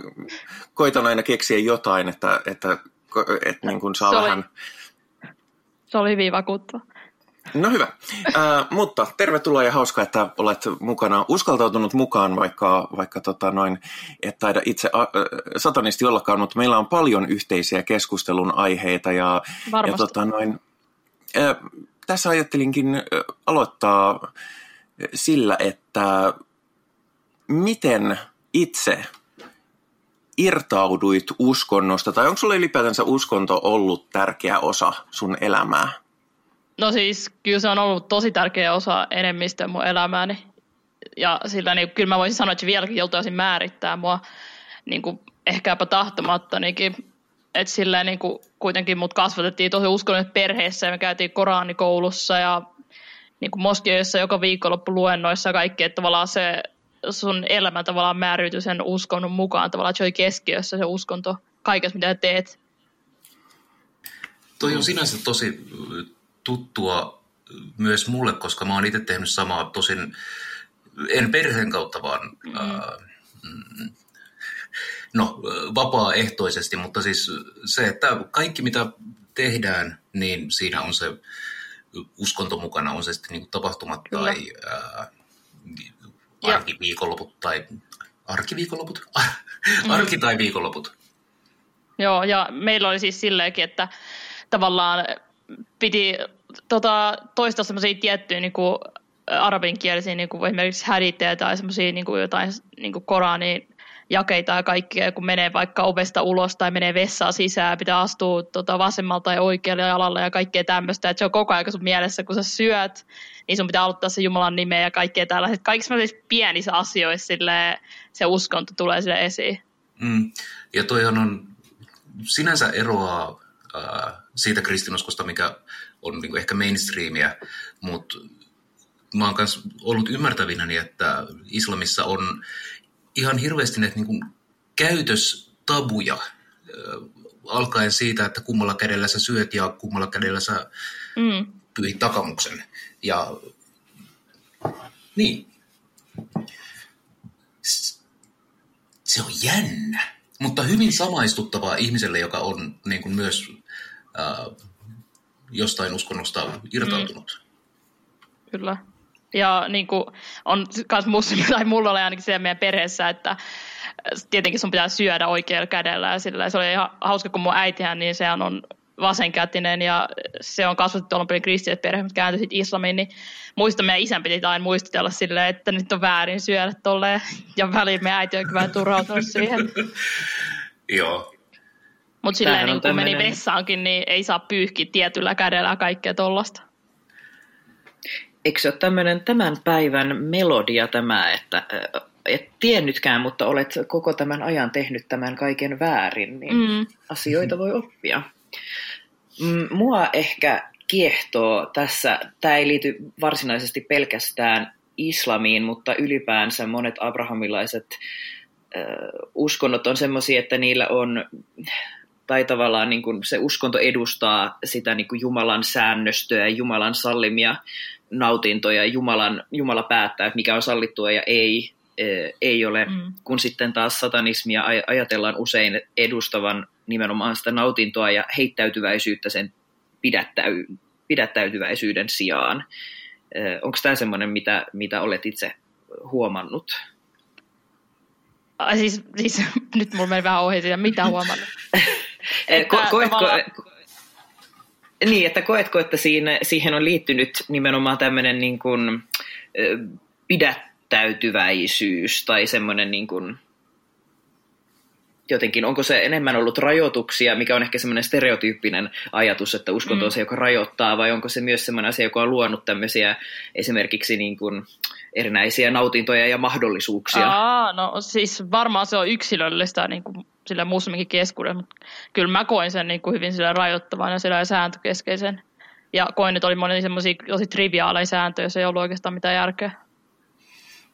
koitan aina keksiä jotain, että, että, että niin kuin saa se vähän... Oli, se oli hyvin vakuuttava. No hyvä, äh, mutta tervetuloa ja hauska, että olet mukana, uskaltautunut mukaan, vaikka, vaikka tota noin, et taida itse äh, satanisti ollakaan, mutta meillä on paljon yhteisiä keskustelun aiheita ja, ja tota noin, äh, tässä ajattelinkin äh, aloittaa sillä, että miten itse irtauduit uskonnosta, tai onko sulle ylipäätänsä uskonto ollut tärkeä osa sun elämää? No siis kyllä se on ollut tosi tärkeä osa enemmistö mun elämääni. Ja sillä niin, kyllä mä voisin sanoa, että vieläkin joutuisin määrittää mua niin kuin ehkäpä tahtomattanikin. Että silleen niin kuin, kuitenkin mut kasvatettiin tosi uskonnollisesti perheessä ja me käytiin Koranikoulussa ja niin kuin moskioissa joka viikonloppu luennoissa ja kaikki, että tavallaan se sun elämä tavallaan määräytyi sen uskonnon mukaan, tavallaan että se oli keskiössä se uskonto kaikessa, mitä teet. Toi on sinänsä tosi tuttua myös mulle, koska mä oon itse tehnyt samaa, tosin en perheen kautta, vaan mm. ää, no, vapaaehtoisesti, mutta siis se, että kaikki mitä tehdään, niin siinä on se uskonto mukana, on se sitten niin tapahtumat Kyllä. tai arkiviikonloput tai arkiviikonloput? Mm. Arki tai viikonloput. Joo, ja meillä oli siis silleenkin, että tavallaan piti tota, toistaa semmoisia tiettyjä niin kuin, arabinkielisiä niin kuin esimerkiksi hädittejä tai semmoisia niin kuin jotain niin kuin Koranin jakeita ja kaikkia, kun menee vaikka ovesta ulos tai menee vessaan sisään, pitää astua tota, vasemmalta ja oikealle jalalle ja kaikkea tämmöistä, että se on koko ajan sun mielessä, kun sä syöt, niin sun pitää aloittaa se Jumalan nimeä ja kaikkea tällaiset. Kaikissa pienissä asioissa sille, se uskonto tulee sille esiin. Mm. Ja toihan on sinänsä eroaa äh, siitä kristinuskosta, mikä on niin ehkä mainstreamia, mutta mä oon myös ollut ymmärtävinäni, että islamissa on ihan hirveästi näitä niin käytöstabuja, äh, alkaen siitä, että kummalla kädellä sä syöt ja kummalla kädellä sä mm. pyyhit takamuksen. Ja niin. Se on jännä, mutta hyvin samaistuttavaa ihmiselle, joka on niin kuin myös äh, jostain uskonnosta irtautunut. Mm. Kyllä. Ja niin kuin on myös muslimi, tai mulla oli ainakin siellä meidän perheessä, että tietenkin sun pitää syödä oikealla kädellä. Ja sillä, se oli ihan hauska, kun mun äitihän, niin sehän on vasenkätinen ja se on kasvatettu alun perin kristilliset perhe, mutta kääntyi sitten islamiin, niin muista meidän isän piti aina muistutella silleen, että nyt on väärin syödä tolleen. Ja väliin meidän äiti on kyllä turhautunut siihen. Joo. Mutta silleen, niin kun tämmönen... meni vessaankin, niin ei saa pyyhkiä tietyllä kädellä kaikkea tollasta. Eikö se ole tämmöinen tämän päivän melodia tämä, että et tiennytkään, mutta olet koko tämän ajan tehnyt tämän kaiken väärin, niin mm. asioita voi oppia. Mm, mua ehkä kiehtoo tässä, tämä ei liity varsinaisesti pelkästään islamiin, mutta ylipäänsä monet abrahamilaiset äh, uskonnot on sellaisia, että niillä on tai tavallaan niin kuin se uskonto edustaa sitä niin kuin Jumalan säännöstöä, Jumalan sallimia nautintoja, Jumalan, Jumala päättää, että mikä on sallittua ja ei, e, ei ole, mm. kun sitten taas satanismia ajatellaan usein edustavan nimenomaan sitä nautintoa ja heittäytyväisyyttä sen pidättäy, pidättäytyväisyyden sijaan. E, Onko tämä semmoinen, mitä, mitä olet itse huomannut? Siis, siis nyt mulla meni vähän ohi siitä, mitä huomannut. Ko, koetko. Niin, että koetko, että siinä, siihen on liittynyt nimenomaan tämmöinen niin kuin, pidättäytyväisyys tai semmoinen niin kuin, jotenkin, onko se enemmän ollut rajoituksia, mikä on ehkä semmoinen stereotyyppinen ajatus, että uskonto on mm. se, joka rajoittaa, vai onko se myös semmoinen asia, joka on luonut tämmöisiä esimerkiksi niin kuin erinäisiä nautintoja ja mahdollisuuksia? Aa, no siis varmaan se on yksilöllistä niin kuin sillä musliminkin keskuudessa, mutta kyllä mä koin sen niin kuin hyvin sillä rajoittavan ja sillä sääntökeskeisen. Ja koin, että oli monia semmoisia tosi triviaaleja sääntöjä, joissa ei ollut oikeastaan mitään järkeä.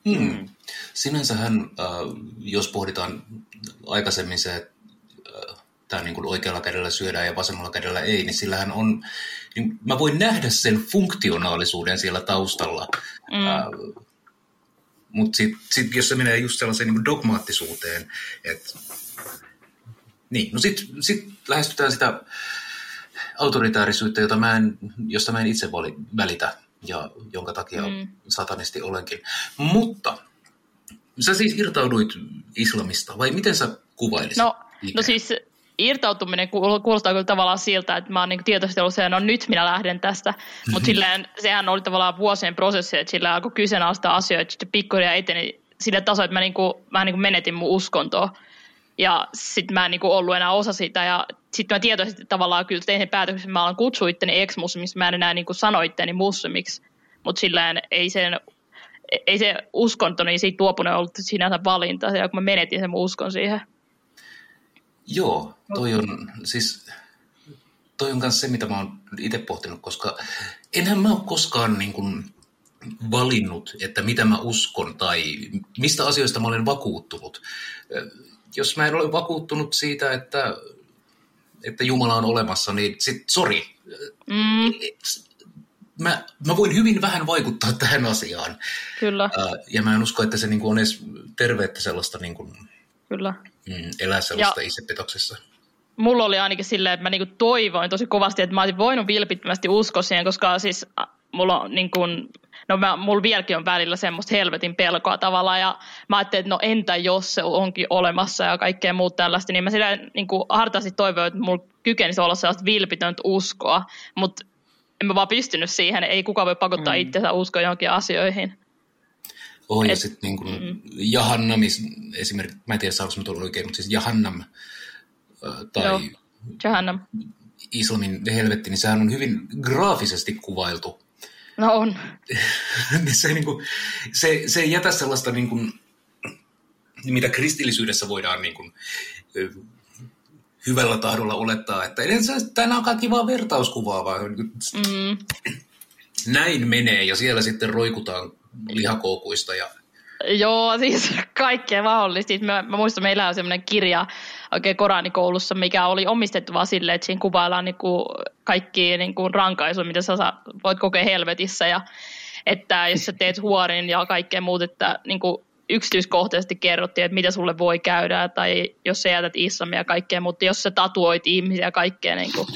Hmm. Sinänsähän, äh, jos pohditaan aikaisemmin se, että äh, tämä niin kuin oikealla kädellä syödään ja vasemmalla kädellä ei, niin sillähän on, niin mä voin nähdä sen funktionaalisuuden siellä taustalla. Mm. Äh, mutta sitten sit, jos se menee just sellaiseen niin dogmaattisuuteen, että niin, no sitten sit lähestytään sitä autoritaarisuutta, jota mä en, josta mä en itse välitä ja jonka takia mm. satanisti olenkin. Mutta sä siis irtauduit islamista, vai miten sä kuvailisit? No, no siis irtautuminen kuulostaa kyllä tavallaan siltä, että mä oon niin tietoisesti ollut se, no nyt minä lähden tästä. Mutta silleen, sehän oli tavallaan vuosien prosessi, että sillä alkoi kyseenalaistaa asioita, että pikkuhiljaa eteni sille tasolle, että mä, niin kuin, mä niin kuin menetin mun uskontoa. Ja sitten mä en niin kuin ollut enää osa sitä ja sitten mä tietoisesti tavallaan kyllä tein sen päätöksen, mä alan kutsua itteni ex-muslimiksi, mä en enää niin kuin sano itteni muslimiksi, mutta silleen ei sen ei se uskonto, niin siitä luopunut ollut sinänsä valinta, ja kun mä menetin sen mun uskon siihen. Joo, toi on siis toi on myös se, mitä mä oon itse pohtinut, koska enhän mä ole koskaan niin kuin valinnut, että mitä mä uskon tai mistä asioista mä olen vakuuttunut. Jos mä en ole vakuuttunut siitä, että, että Jumala on olemassa, niin sit sori. Mm. Mä, mä voin hyvin vähän vaikuttaa tähän asiaan. Kyllä. Ja mä en usko, että se niin kuin on edes terveettä sellaista niin kuin, Kyllä. Mm, elää sellaista ja itsepetoksessa. Mulla oli ainakin silleen, että mä niinku toivoin tosi kovasti, että mä olisin voinut vilpittömästi uskoa siihen, koska siis mulla on niin no mä, mulla vieläkin on välillä semmoista helvetin pelkoa tavallaan, ja mä ajattelin, että no entä jos se onkin olemassa ja kaikkea muuta tällaista, niin mä silleen niin kuin hartaasti toivoin, että mulla kykenisi olla sellaista vilpitöntä uskoa, mutta en mä vaan pystynyt siihen, ei kukaan voi pakottaa mm. itsensä uskoa johonkin asioihin. Oh, ja sitten niin kuin mm. Jahannam, esimerkiksi, mä en tiedä saanko mä tuolla oikein, mutta siis Jahannam tai Joo, Jahannam. islamin helvetti, niin sehän on hyvin graafisesti kuvailtu. No on. se, niin kuin, se, se ei jätä sellaista, niin kuin, mitä kristillisyydessä voidaan niin kuin, hyvällä tahdolla olettaa, että tämä on kaikki vaan vertauskuvaa, vaan niin mm. näin menee ja siellä sitten roikutaan lihakoukuista ja Joo, siis kaikkea mahdollista. Mä, mä muistan, meillä on semmoinen kirja oikein Koranikoulussa, mikä oli omistettu vaan silleen, että siinä kuvaillaan niinku kaikki niinku rankaisuja, mitä sä voit kokea helvetissä. Ja että jos sä teet huorin ja kaikkea muuta, että niinku yksityiskohtaisesti kerrottiin, että mitä sulle voi käydä, tai jos sä jätät islamia ja kaikkea, mutta jos sä tatuoit ihmisiä ja kaikkea, niin kuin,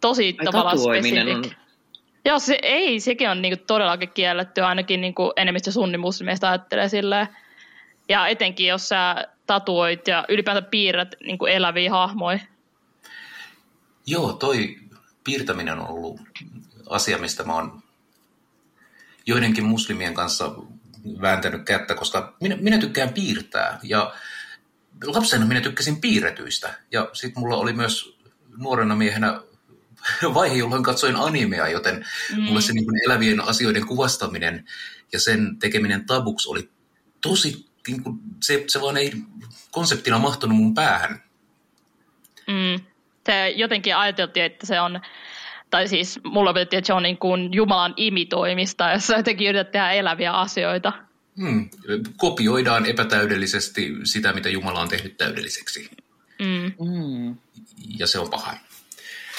tosi Ai, tavallaan spesifik. On Joo, se, ei, sekin on niinku todellakin kielletty, ainakin niinku enemmistö sunnimuslimeista ajattelee silleen. Ja etenkin, jos sä tatuoit ja ylipäätään piirrät niinku eläviä hahmoja. Joo, toi piirtäminen on ollut asia, mistä mä oon joidenkin muslimien kanssa vääntänyt kättä, koska minä, minä tykkään piirtää. Ja lapsena minä tykkäsin piirretyistä. Ja sitten mulla oli myös nuorena miehenä vaihe, jolloin katsoin animea, joten mm. mulle se niin elävien asioiden kuvastaminen ja sen tekeminen tabuksi oli tosi, niin kuin, se, se vaan ei konseptina mahtunut mun päähän. Mm. Se jotenkin ajateltiin, että se on, tai siis mulla opetettiin, että se on niin kuin Jumalan imitoimista, jos jotenkin yrität tehdä eläviä asioita. Hmm. Kopioidaan epätäydellisesti sitä, mitä Jumala on tehnyt täydelliseksi. Mm. Mm. Ja se on paha.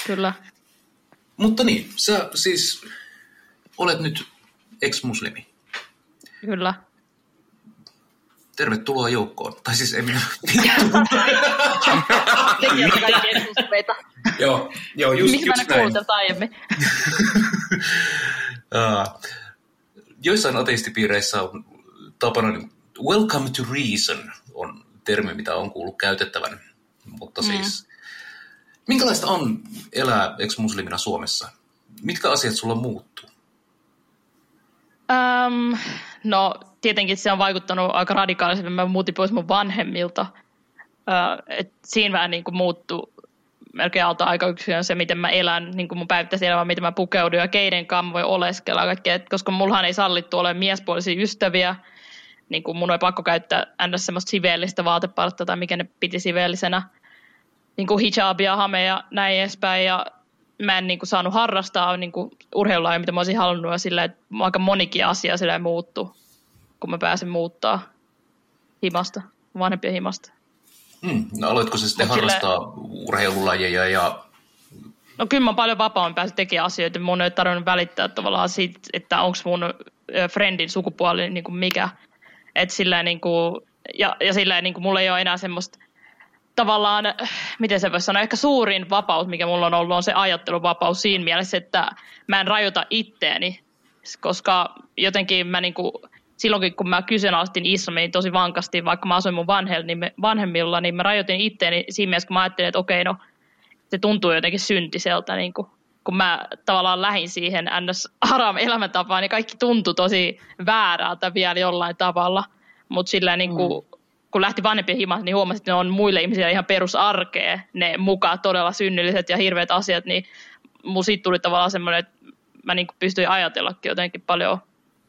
Kyllä. Mutta niin, sä siis olet nyt ex-muslimi. Kyllä. Tervetuloa joukkoon. Tai siis ei minä... Joo, joo, just, Miksi just kuullut aiemmin? uh, joissain ateistipiireissä on tapana, niin welcome to reason on termi, mitä on kuullut käytettävän. Mutta mm. siis, minkälaista on elää ex-muslimina Suomessa? Mitkä asiat sulla muuttuu? Um, no tietenkin se on vaikuttanut aika radikaalisesti. Mä muutin pois mun vanhemmilta. Et siinä vähän niin kuin melkein alta aika yksilön se, miten mä elän, niin kuin mun päivittäisen elämän, miten mä pukeudun ja keiden kanssa voi oleskella kaikkea. Et koska mullahan ei sallittu ole miespuolisia ystäviä, niin kuin mun oli pakko käyttää ns. semmoista siveellistä vaatepartta tai mikä ne piti siveellisenä, niin kuin hijabia, hame ja näin edespäin. Ja mä en niin kuin, saanut harrastaa niin kuin, urheilua, mitä mä olisin halunnut, ja sillä, että aika monikin asia sillä muuttuu, kun mä pääsin muuttaa himasta, vanhempien himasta. Hmm. No, aloitko se sitten Mut harrastaa sille... urheilulajeja ja... No kyllä mä paljon vapaammin pääsin tekemään asioita. Mun ei tarvinnut välittää tavallaan siitä, että onko mun friendin sukupuoli niin kuin mikä. Et sillä niin kuin, ja, ja sillä niin kuin mulla ei ole enää semmoista tavallaan, miten se voisi sanoa, ehkä suurin vapaus, mikä mulla on ollut, on se ajatteluvapaus siinä mielessä, että mä en rajoita itteeni, koska jotenkin mä niin kuin, silloinkin kun mä kyseenalaistin islamin tosi vankasti, vaikka mä asuin mun niin vanhemmilla, niin mä rajoitin itteeni siinä mielessä, kun mä ajattelin, että okei, no se tuntuu jotenkin syntiseltä, niin kuin, kun mä tavallaan lähin siihen ns. haram elämäntapaan, niin kaikki tuntui tosi väärältä vielä jollain tavalla. Mutta sillä niin kuin, mm. kun lähti vanhempien himaan, niin huomasin, että ne on muille ihmisille ihan perusarkea, ne mukaan todella synnilliset ja hirveät asiat, niin mun siitä tuli tavallaan semmoinen, että mä niin kuin pystyin ajatellakin jotenkin paljon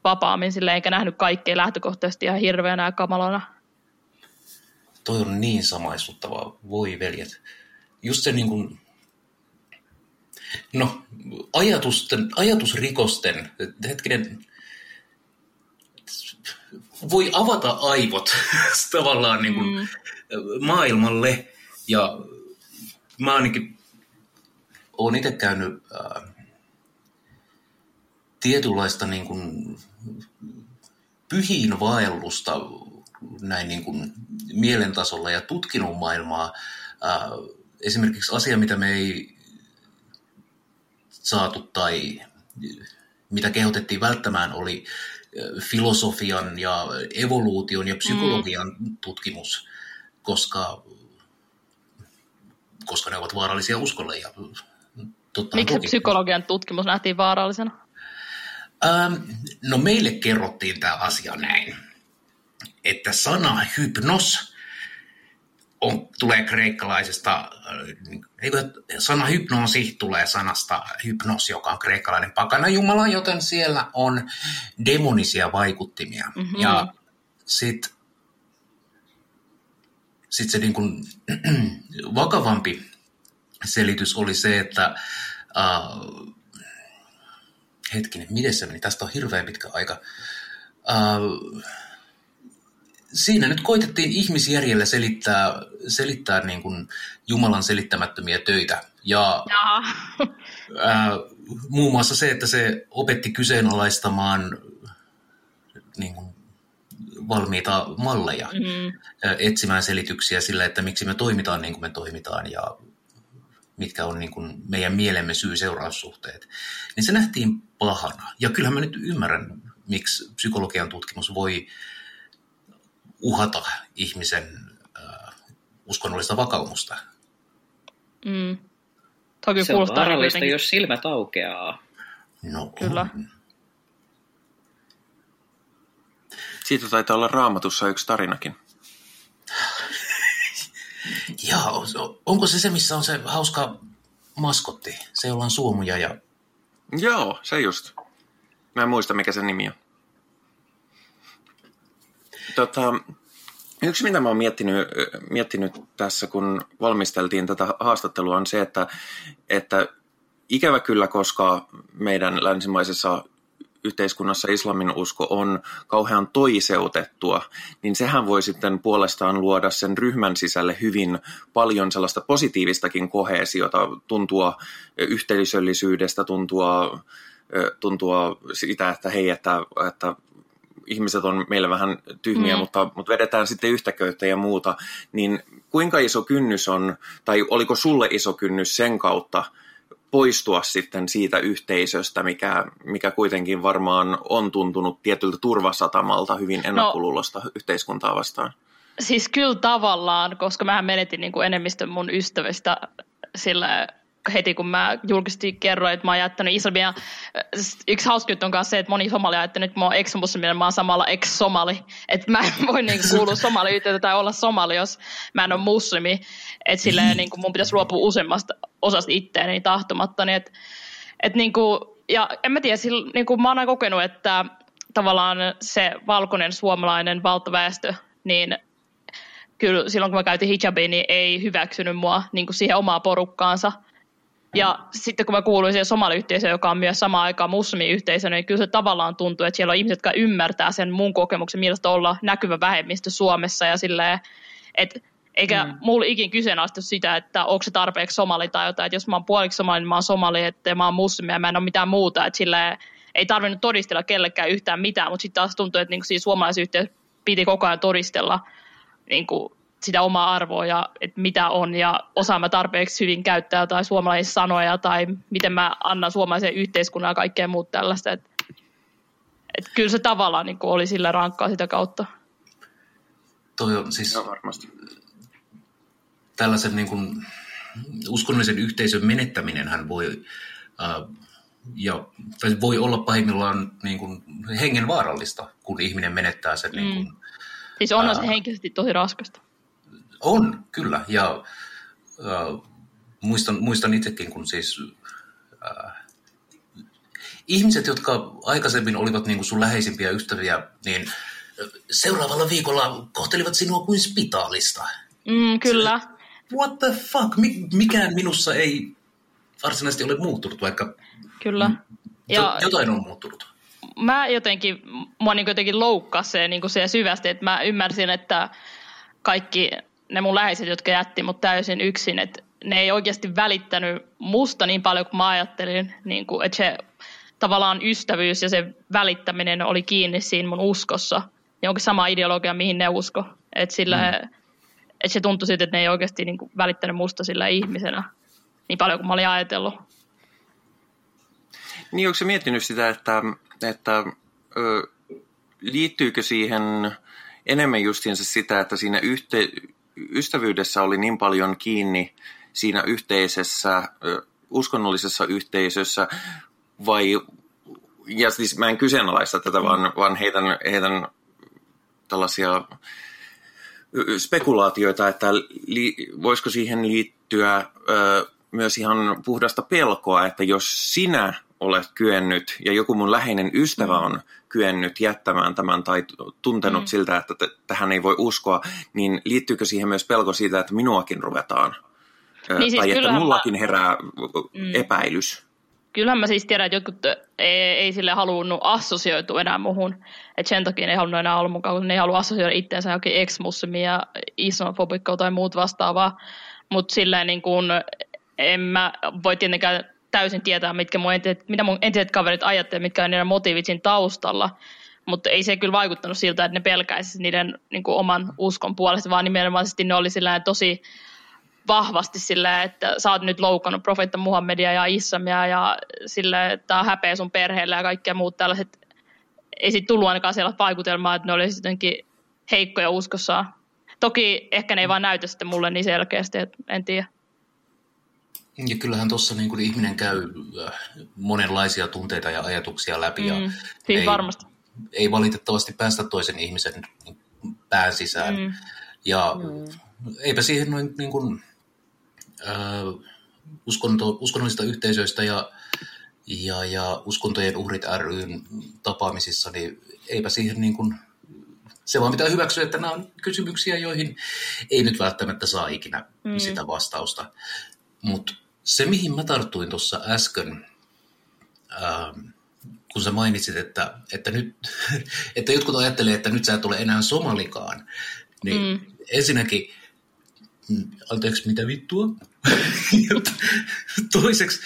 vapaammin sille, eikä nähnyt kaikkea lähtökohtaisesti ihan hirveänä ja kamalana. Toi on niin samaistuttavaa, voi veljet. Just se niin kuin, no, ajatusten, ajatusrikosten, hetkinen, voi avata aivot tavallaan niin kuin mm. maailmalle. Ja mä ainakin olen itse käynyt äh, tietynlaista niin kuin pyhiin vaellusta näin niin kuin mielentasolla ja tutkinut maailmaa. Äh, esimerkiksi asia, mitä me ei saatu tai mitä kehotettiin välttämään, oli äh, filosofian ja evoluution ja psykologian mm. tutkimus, koska, koska ne ovat vaarallisia uskolle. Ja totta Miksi psykologian tutkimus nähtiin vaarallisena? Ähm, no meille kerrottiin tämä asia näin, että sana hypnos on, tulee kreikkalaisesta, äh, eikö, sana hypnoosi tulee sanasta hypnos, joka on kreikkalainen pakana jumala, joten siellä on demonisia vaikuttimia. Mm-hmm. Ja sitten sit se niin kuin, vakavampi selitys oli se, että uh, hetkinen, miten se meni? Tästä on hirveän pitkä aika. Uh, siinä nyt koitettiin ihmisjärjellä selittää, selittää niin kuin Jumalan selittämättömiä töitä. Ja uh, muun muassa se, että se opetti kyseenalaistamaan niin kuin, valmiita malleja, mm. etsimään selityksiä sille, että miksi me toimitaan niin kuin me toimitaan ja mitkä on niin kuin meidän mielemme syy-seuraussuhteet, niin se nähtiin pahana. Ja kyllähän mä nyt ymmärrän, miksi psykologian tutkimus voi uhata ihmisen äh, uskonnollista vakaumusta. Mm. Toki se on vaarallista, jos silmät aukeaa. No, Kyllä. On. Siitä taitaa olla raamatussa yksi tarinakin. Jaa, onko se se, missä on se hauska maskotti? Se, jolla on suomuja ja... Joo, se just. Mä en muista, mikä se nimi on. Tota, yksi, mitä mä oon miettinyt, miettinyt tässä, kun valmisteltiin tätä haastattelua, on se, että, että ikävä kyllä, koska meidän länsimaisessa yhteiskunnassa islamin usko on kauhean toiseutettua, niin sehän voi sitten puolestaan luoda sen ryhmän sisälle hyvin paljon sellaista positiivistakin kohesiota, tuntua yhteisöllisyydestä, tuntua, tuntua sitä, että hei, että, että ihmiset on meillä vähän tyhmiä, mm. mutta, mutta vedetään sitten yhtäköyttä ja muuta, niin kuinka iso kynnys on, tai oliko sulle iso kynnys sen kautta poistua sitten siitä yhteisöstä, mikä, mikä kuitenkin varmaan on tuntunut tietyltä turvasatamalta hyvin ennakkoluulosta no, yhteiskuntaa vastaan. Siis kyllä tavallaan, koska mä menetin niin kuin enemmistön mun ystävistä sillä heti kun mä julkisesti kerroin, että mä oon jättänyt islamia. Yksi hauska juttu on kanssa se, että moni somali on jättänyt, että mä oon ex mä oon samalla ex-somali. Että mä en voi niin kuulua somali tai olla somali, jos mä en ole muslimi. Että silleen niin kuin mun pitäisi luopua useammasta osasta itteeni. Niin että, että niin kuin, ja en mä tiedä, sillä, niin kuin mä oon kokenut, että tavallaan se valkoinen suomalainen valtaväestö, niin kyllä silloin kun mä käytin hijabia, niin ei hyväksynyt mua niin kuin siihen omaa porukkaansa – ja sitten kun mä kuuluin siihen somaliyhteisöön, joka on myös samaan aikaan muslimiyhteisö, niin kyllä se tavallaan tuntuu, että siellä on ihmiset, jotka ymmärtää sen mun kokemuksen, millaista olla näkyvä vähemmistö Suomessa ja silleen, että eikä mm. mulla ikin kyseenalaistu sitä, että onko se tarpeeksi somali tai jotain, että jos mä oon puoliksi somali, niin mä oon somali, että mä oon muslimi ja mä en ole mitään muuta, että silleen, ei tarvinnut todistella kellekään yhtään mitään, mutta sitten taas tuntuu, että niinku siinä suomalaisyhteisössä piti koko ajan todistella niin kuin sitä omaa arvoa ja että mitä on ja osaan mä tarpeeksi hyvin käyttää tai suomalaisia sanoja tai miten mä annan suomalaisen yhteiskunnan ja kaikkea muuta tällaista. Et, et kyllä se tavallaan niin oli sillä rankkaa sitä kautta. Toi on siis no, varmasti. Tällaisen niin kuin, uskonnollisen yhteisön menettäminen hän voi, äh, ja, voi olla pahimmillaan niin kuin, hengenvaarallista, kun ihminen menettää sen. Niin mm. Niin kuin, siis onhan äh, se henkisesti tosi raskasta. On, kyllä. Ja äh, muistan, muistan itsekin, kun siis äh, ihmiset, jotka aikaisemmin olivat niin kuin sun läheisimpiä ystäviä, niin seuraavalla viikolla kohtelivat sinua kuin spitaalista. Mm, kyllä. What the fuck? Mikään minussa ei varsinaisesti ole muuttunut, vaikka Kyllä. Ja, jotain on muuttunut. Mä jotenkin, mua niin jotenkin loukkasi se, niin se syvästi, että mä ymmärsin, että kaikki ne mun läheiset, jotka jätti mut täysin yksin, että ne ei oikeasti välittänyt musta niin paljon kuin mä ajattelin, niin kuin, että se tavallaan ystävyys ja se välittäminen oli kiinni siinä mun uskossa. Ja onkin sama ideologia, mihin ne usko. Että, sillä, mm. Että se tuntui siltä, että ne ei oikeasti niin kuin välittänyt musta sillä ihmisenä niin paljon kuin mä olin ajatellut. Niin, onko se miettinyt sitä, että, että ö, liittyykö siihen enemmän justiinsa sitä, että siinä yhte, ystävyydessä oli niin paljon kiinni siinä yhteisessä, uskonnollisessa yhteisössä, vai, ja siis mä en kyseenalaista tätä, vaan, vaan heitän, heitän tällaisia spekulaatioita, että li, voisiko siihen liittyä ö, myös ihan puhdasta pelkoa, että jos sinä olet kyennyt ja joku mun läheinen ystävä on kyennyt jättämään tämän tai tuntenut mm. siltä, että t- tähän ei voi uskoa, niin liittyykö siihen myös pelko siitä, että minuakin ruvetaan? Niin siis tai että mullakin herää mm. epäilys? Kyllähän mä siis tiedän, että jotkut ei, ei sille halunnut assosioitua enää muhun. Että sen takia ne ei halunnut enää olla mukaan, kun ne ei halua assosioida itseänsä jokin ex ja islamofobikkoa tai muut vastaavaa. Mutta silleen niin kuin, en mä voi tietenkään täysin tietää, mitkä mun entiset, mitä mun entiset kaverit ajattelevat, mitkä on niiden motiivit siinä taustalla. Mutta ei se kyllä vaikuttanut siltä, että ne pelkäisi niiden niin kuin oman uskon puolesta, vaan nimenomaisesti ne oli tosi vahvasti sillä, että sä oot nyt loukannut profeetta Muhammedia ja Issamia ja sillä, että on häpeä sun perheelle ja kaikkea muut tällaiset. Ei siitä tullut ainakaan siellä vaikutelmaa, että ne oli jotenkin heikkoja uskossa. Toki ehkä ne ei vaan näytä sitten mulle niin selkeästi, että en tiedä. Ja kyllähän tuossa niin kuin ihminen käy äh, monenlaisia tunteita ja ajatuksia läpi. Ja mm, siis ei, varmasti. Ei valitettavasti päästä toisen ihmisen pään sisään. Mm. Ja mm. eipä siihen noin niin kuin, uskonto, uskonnollista yhteisöistä ja, ja, ja uskontojen uhrit ryn tapaamisissa, niin eipä siihen niin kuin, se vaan pitää hyväksyä, että nämä on kysymyksiä, joihin ei nyt välttämättä saa ikinä mm. sitä vastausta. Mutta se, mihin mä tarttuin tuossa äsken, ähm, kun sä mainitsit, että, että, nyt, että jotkut ajattelee, että nyt sä et ole enää somalikaan, niin mm. ensinnäkin, anteeksi, mitä vittua? Toiseksi,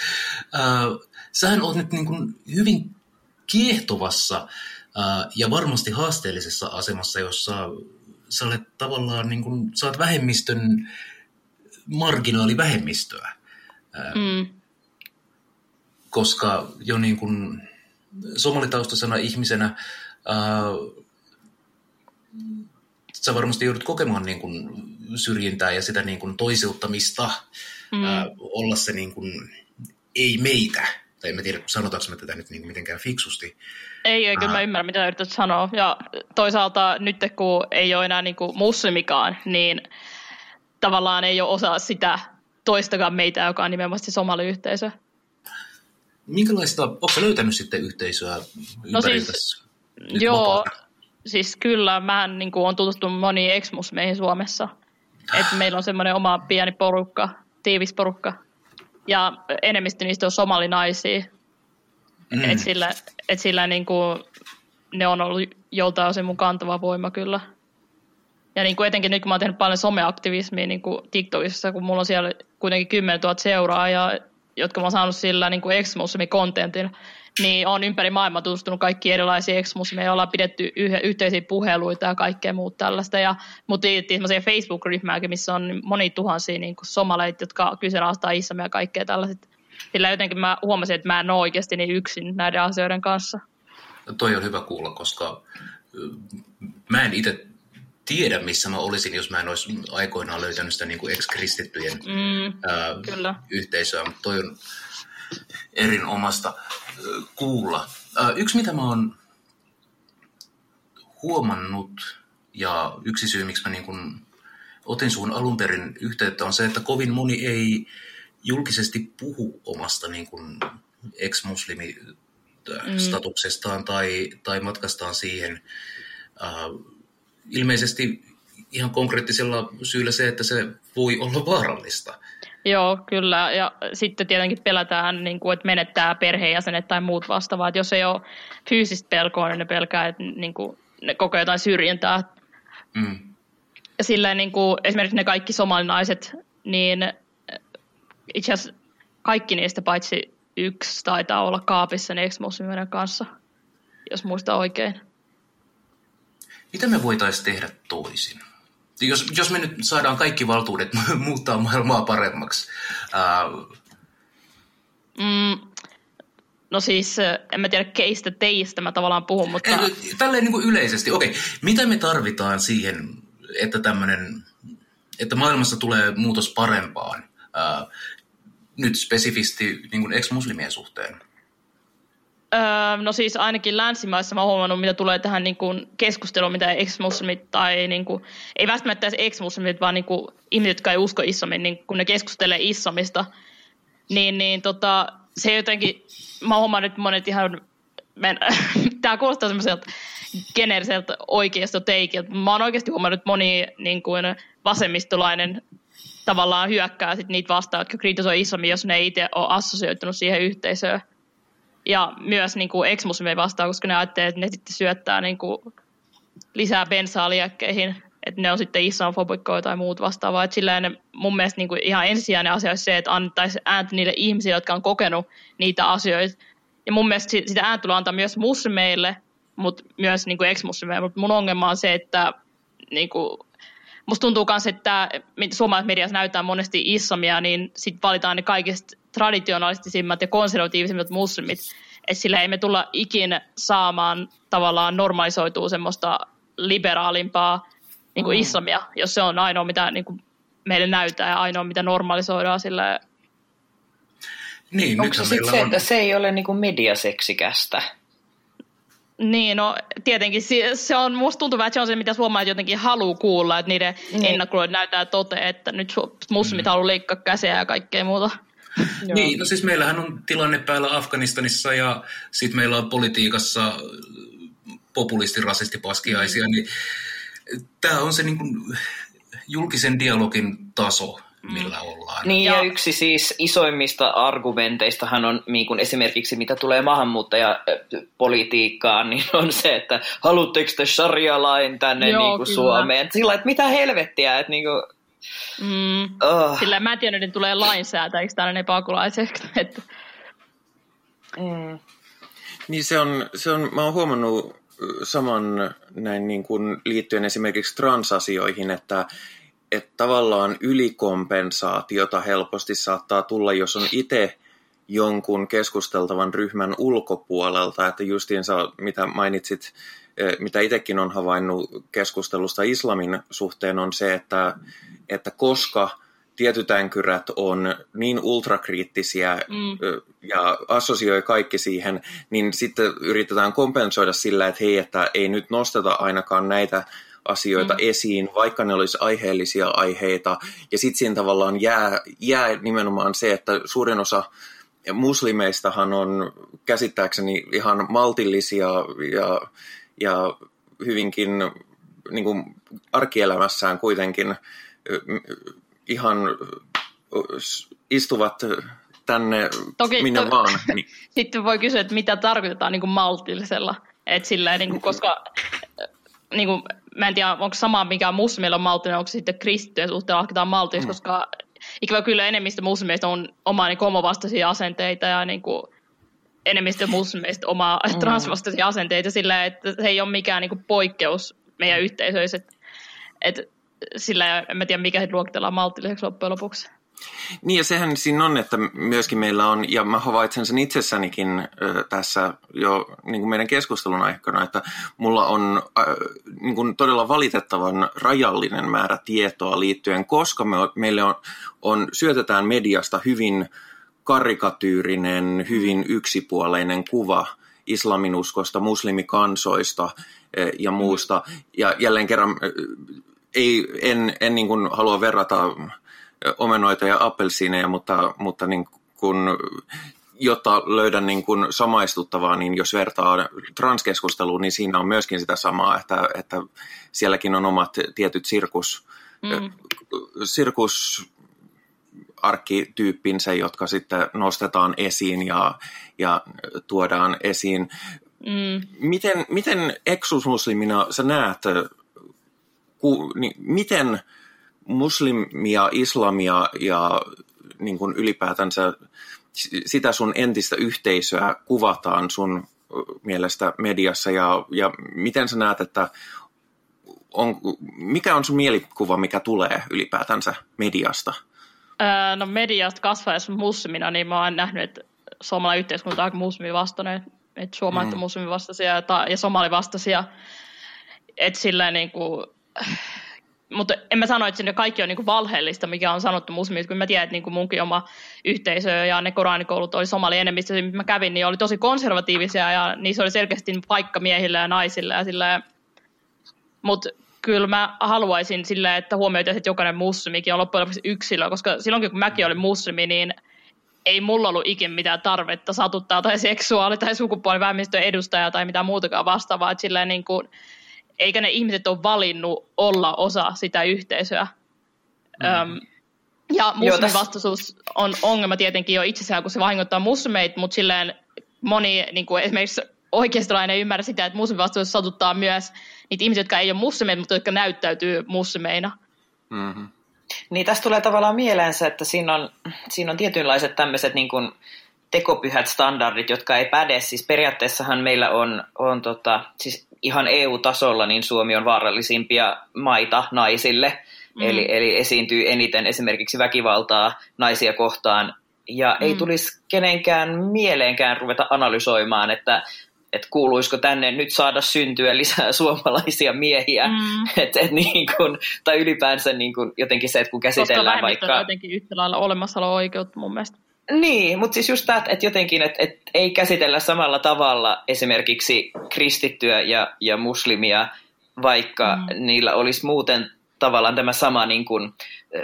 äh, sähän oot nyt niin kuin hyvin kiehtovassa äh, ja varmasti haasteellisessa asemassa, jossa sä olet tavallaan, niin kuin, sä oot vähemmistön marginaalivähemmistöä. Mm. koska jo niin kuin somalitaustasena ihmisenä ää, sä varmasti joudut kokemaan niin kuin syrjintää ja sitä niin kuin toisiltamista, mm. ää, olla se niin kuin, ei meitä, tai en tiedä, sanotaanko me tätä nyt niin kuin mitenkään fiksusti. Ei, ei, kyllä mä ymmärrän, mitä yrität sanoa. Ja toisaalta nyt, kun ei ole enää niin kuin muslimikaan, niin tavallaan ei ole osa sitä toistakaan meitä, joka on nimenomaan somaliyhteisö. Minkälaista, onko löytänyt sitten yhteisöä no siis, Joo, vapaana? siis kyllä, mä niin kuin, on tutustunut moniin meihin Suomessa. Et meillä on semmoinen oma pieni porukka, tiivis porukka. Ja enemmistö niistä on somalinaisia. Mm. Et sillä, et sillä niin kuin, ne on ollut joltain osin mun kantava voima kyllä. Ja niin kuin etenkin nyt, kun mä oon tehnyt paljon someaktivismia niin kuin TikTokissa, kun mulla on siellä kuitenkin 10 000 seuraajaa, jotka mä oon saanut sillä niin kuin kontentin niin on ympäri maailmaa tutustunut kaikki erilaisia eksmusmeja, ollaan pidetty yh- yhteisiä puheluita ja kaikkea muuta tällaista. Ja mut liittiin semmoisia Facebook-ryhmääkin, missä on moni tuhansia niin somaleita, jotka kyseenalaistaa islamia ja kaikkea tällaiset. Sillä jotenkin mä huomasin, että mä en ole oikeasti niin yksin näiden asioiden kanssa. No toi on hyvä kuulla, koska mä en itse tiedä, missä mä olisin, jos mä en olisi aikoinaan löytänyt sitä niin kuin ex-kristittyjen mm, ää, kyllä. yhteisöä. Mutta toi on erinomasta kuulla. Yksi, mitä mä oon huomannut ja yksi syy, miksi mä niin kun otin suun alun perin yhteyttä, on se, että kovin moni ei julkisesti puhu omasta niin kun ex-muslimi statuksestaan mm. tai, tai matkastaan siihen. ilmeisesti ihan konkreettisella syyllä se, että se voi olla vaarallista. Joo, kyllä. Ja sitten tietenkin pelätään, niin kuin, että menettää perheenjäsenet tai muut vastaavat. Jos ei ole fyysistä pelkoa, niin ne pelkää, että niin kuin, ne kokee jotain syrjintää. Mm. Ja silleen niin kuin, esimerkiksi ne kaikki somalinaiset, niin itse asiassa kaikki niistä paitsi yksi taitaa olla kaapissa ex kanssa, jos muista oikein. Mitä me voitaisiin tehdä toisin? Jos, jos me nyt saadaan kaikki valtuudet muuttaa maailmaa paremmaksi. Ää... Mm, no siis, en mä tiedä keistä teistä mä tavallaan puhun, mutta... Tälleen niin kuin yleisesti, okei, mitä me tarvitaan siihen, että tämmöinen, että maailmassa tulee muutos parempaan, ää, nyt spesifisti niin kuin ex-muslimien suhteen? Öö, no siis ainakin länsimaissa mä oon huomannut, mitä tulee tähän niin kuin keskusteluun, mitä ex-muslimit tai niin kuin, ei välttämättä edes ex-muslimit, vaan niin kuin ihmiset, jotka ei usko islamin, niin kun ne keskustelee islamista, niin, niin tota, se jotenkin, mä huomaan nyt monet ihan, tämä kuulostaa semmoiselta generiseltä oikeasta teikiltä. Mä oon oikeasti huomannut, että moni niin kuin vasemmistolainen tavallaan hyökkää sit niitä vastaan, jotka kritisoi islamia, jos ne ei itse ole assosioitunut siihen yhteisöön. Ja myös niin kuin ex vastaan, koska ne ajattelee, että ne sitten syöttää niin kuin lisää bensaa liekkeihin, että ne on sitten islamfobikkoja tai muut vastaavaa. Että silleen mun mielestä niin kuin ihan ensisijainen asia olisi se, että annettaisiin ääntä niille ihmisille, jotka on kokenut niitä asioita. Ja mun mielestä sitä ääntä tulee antaa myös muslimeille, mutta myös niin ex-muslimeille. Mutta mun ongelma on se, että niin kuin, musta tuntuu myös, että suomalaisessa mediassa näyttää monesti islamia, niin sitten valitaan ne kaikista traditionalistisimmat ja konservatiivisimmat muslimit. että sillä ei me tulla ikin saamaan tavallaan normalisoitua semmoista liberaalimpaa niin kuin mm. islamia, jos se on ainoa, mitä niin kuin meille näyttää ja ainoa, mitä normalisoidaan sillä niin, Onko se sitten se, on... että se ei ole niin kuin mediaseksikästä? Niin, no tietenkin se on, musta tuntuu että se on se, mitä suomalaiset jotenkin haluaa kuulla, että niiden niin. ennakkoilut näyttää toteen, että nyt muslimit mm. haluaa leikkaa käsiä ja kaikkea muuta. Niin, no siis meillähän on tilanne päällä Afganistanissa ja sitten meillä on politiikassa populisti, rasisti, paskiaisia, mm. niin tämä on se niin kuin julkisen dialogin taso, millä mm. ollaan. Niin, ja, ja yksi siis isoimmista argumenteistahan on niin kuin esimerkiksi mitä tulee maahanmuuttajapolitiikkaan, niin on se, että haluatteko te sharia-lain tänne Joo, niin kuin Suomeen? Sillä että mitä helvettiä, että niin kuin, Mm. Oh. Sillä mä en tiedä, että tulee lainsäätäjiksi tällainen pakolaiseksi. Että... Mm. Niin se on, se on, mä oon huomannut saman näin niin kuin liittyen esimerkiksi transasioihin, että, että tavallaan ylikompensaatiota helposti saattaa tulla, jos on itse jonkun keskusteltavan ryhmän ulkopuolelta, että justiinsa mitä mainitsit, mitä itsekin on havainnut keskustelusta islamin suhteen on se, että, että koska tietyt änkyrät on niin ultrakriittisiä mm. ja assosioi kaikki siihen, niin sitten yritetään kompensoida sillä, että hei, että ei nyt nosteta ainakaan näitä asioita mm. esiin, vaikka ne olisi aiheellisia aiheita. Ja sitten siinä tavallaan jää, jää nimenomaan se, että suurin osa muslimeistahan on käsittääkseni ihan maltillisia ja, ja hyvinkin niin kuin arkielämässään kuitenkin ihan istuvat tänne Toki, minne to, vaan. Niin. Sitten voi kysyä, että mitä tarkoitetaan niin kuin maltillisella. Et sillä, niin kuin, koska niin kuin, mä en tiedä, onko sama mikä muslimilla on maltillinen, onko sitten kristittyjen suhteen lasketaan maltillis, mm. koska ikävä kyllä enemmistö muslimeista on omaa niin homovastaisia asenteita ja niin kuin, enemmistö muslimeista omaa mm. transvastaisia asenteita sillä, että se ei ole mikään niin kuin, poikkeus meidän yhteisöissä. Että, että sillä en mä tiedä, mikä se luokitellaan maltilliseksi loppujen lopuksi. Niin ja sehän siinä on, että myöskin meillä on, ja mä havaitsen sen itsessänikin ö, tässä jo niin kuin meidän keskustelun aikana, että mulla on ö, niin kuin todella valitettavan rajallinen määrä tietoa liittyen, koska me, meille on, on, syötetään mediasta hyvin karikatyyrinen, hyvin yksipuoleinen kuva islaminuskosta, muslimikansoista ja muusta. Ja jälleen kerran ei, en, en niin kuin halua verrata omenoita ja appelsiineja, mutta, mutta niin kuin, jotta löydän niin kuin samaistuttavaa, niin jos vertaa transkeskusteluun, niin siinä on myöskin sitä samaa, että, että sielläkin on omat tietyt sirkus, mm. sirkus arkkityyppinsä, jotka sitten nostetaan esiin ja, ja tuodaan esiin. Mm. Miten, miten eksusmuslimina sä näet ku, niin miten muslimia, islamia ja niin kuin ylipäätänsä sitä sun entistä yhteisöä kuvataan sun mielestä mediassa ja, ja miten sä näet, että on, mikä on sun mielikuva, mikä tulee ylipäätänsä mediasta? Öö, no mediasta kasvaessa muslimina, niin mä oon nähnyt, että suomalainen yhteiskunta on aika muslimivastainen, että suomalaiset mm. on muslimivastaisia ja, ja somalivastaisia. Että sillä niin kuin, mutta en mä sano, että sinne kaikki on niinku valheellista, mikä on sanottu muslimit, kun mä tiedän, että niinku munkin oma yhteisö ja ne koranikoulut oli somali enemmistö, mitä mä kävin, niin oli tosi konservatiivisia ja niissä oli selkeästi paikka miehille ja naisille ja sillä mutta kyllä mä haluaisin sillä, että huomioitaisiin, että jokainen muslimikin on loppujen lopuksi yksilö, koska silloin kun mäkin olin muslimi, niin ei mulla ollut ikin mitään tarvetta satuttaa tai seksuaali- tai sukupuolivähemmistön edustajaa tai mitään muutakaan vastaavaa. Että silleen niin kuin, eikä ne ihmiset ole valinnut olla osa sitä yhteisöä. Mm. Öm, ja muslimivastaisuus on ongelma tietenkin jo itsessään, kun se vahingoittaa muslimeita, mutta silleen moni niin kuin esimerkiksi oikeistolainen ymmärrä sitä, että muslimivastaisuus satuttaa myös niitä ihmisiä, jotka ei ole muslimeita, mutta jotka näyttäytyy muslimeina. Mm-hmm. Niin tästä tulee tavallaan mieleen se, että siinä on, siinä on tietynlaiset tämmöiset niin kuin tekopyhät standardit, jotka ei päde. Siis periaatteessahan meillä on, on tota, siis ihan EU-tasolla niin Suomi on vaarallisimpia maita naisille. Mm. Eli, eli esiintyy eniten esimerkiksi väkivaltaa naisia kohtaan. Ja mm. ei tulisi kenenkään mieleenkään ruveta analysoimaan, että että kuuluisiko tänne nyt saada syntyä lisää suomalaisia miehiä. Mm. Et, et niin kun, tai ylipäänsä niin kun, jotenkin se, että kun käsitellään Koska vaikka... Koska jotenkin yhtä lailla olemassaolo-oikeutta mun mielestä. Niin, mutta siis just tämä, että jotenkin, että, että ei käsitellä samalla tavalla esimerkiksi kristittyä ja, ja muslimia, vaikka mm. niillä olisi muuten tavallaan tämä sama niin kuin,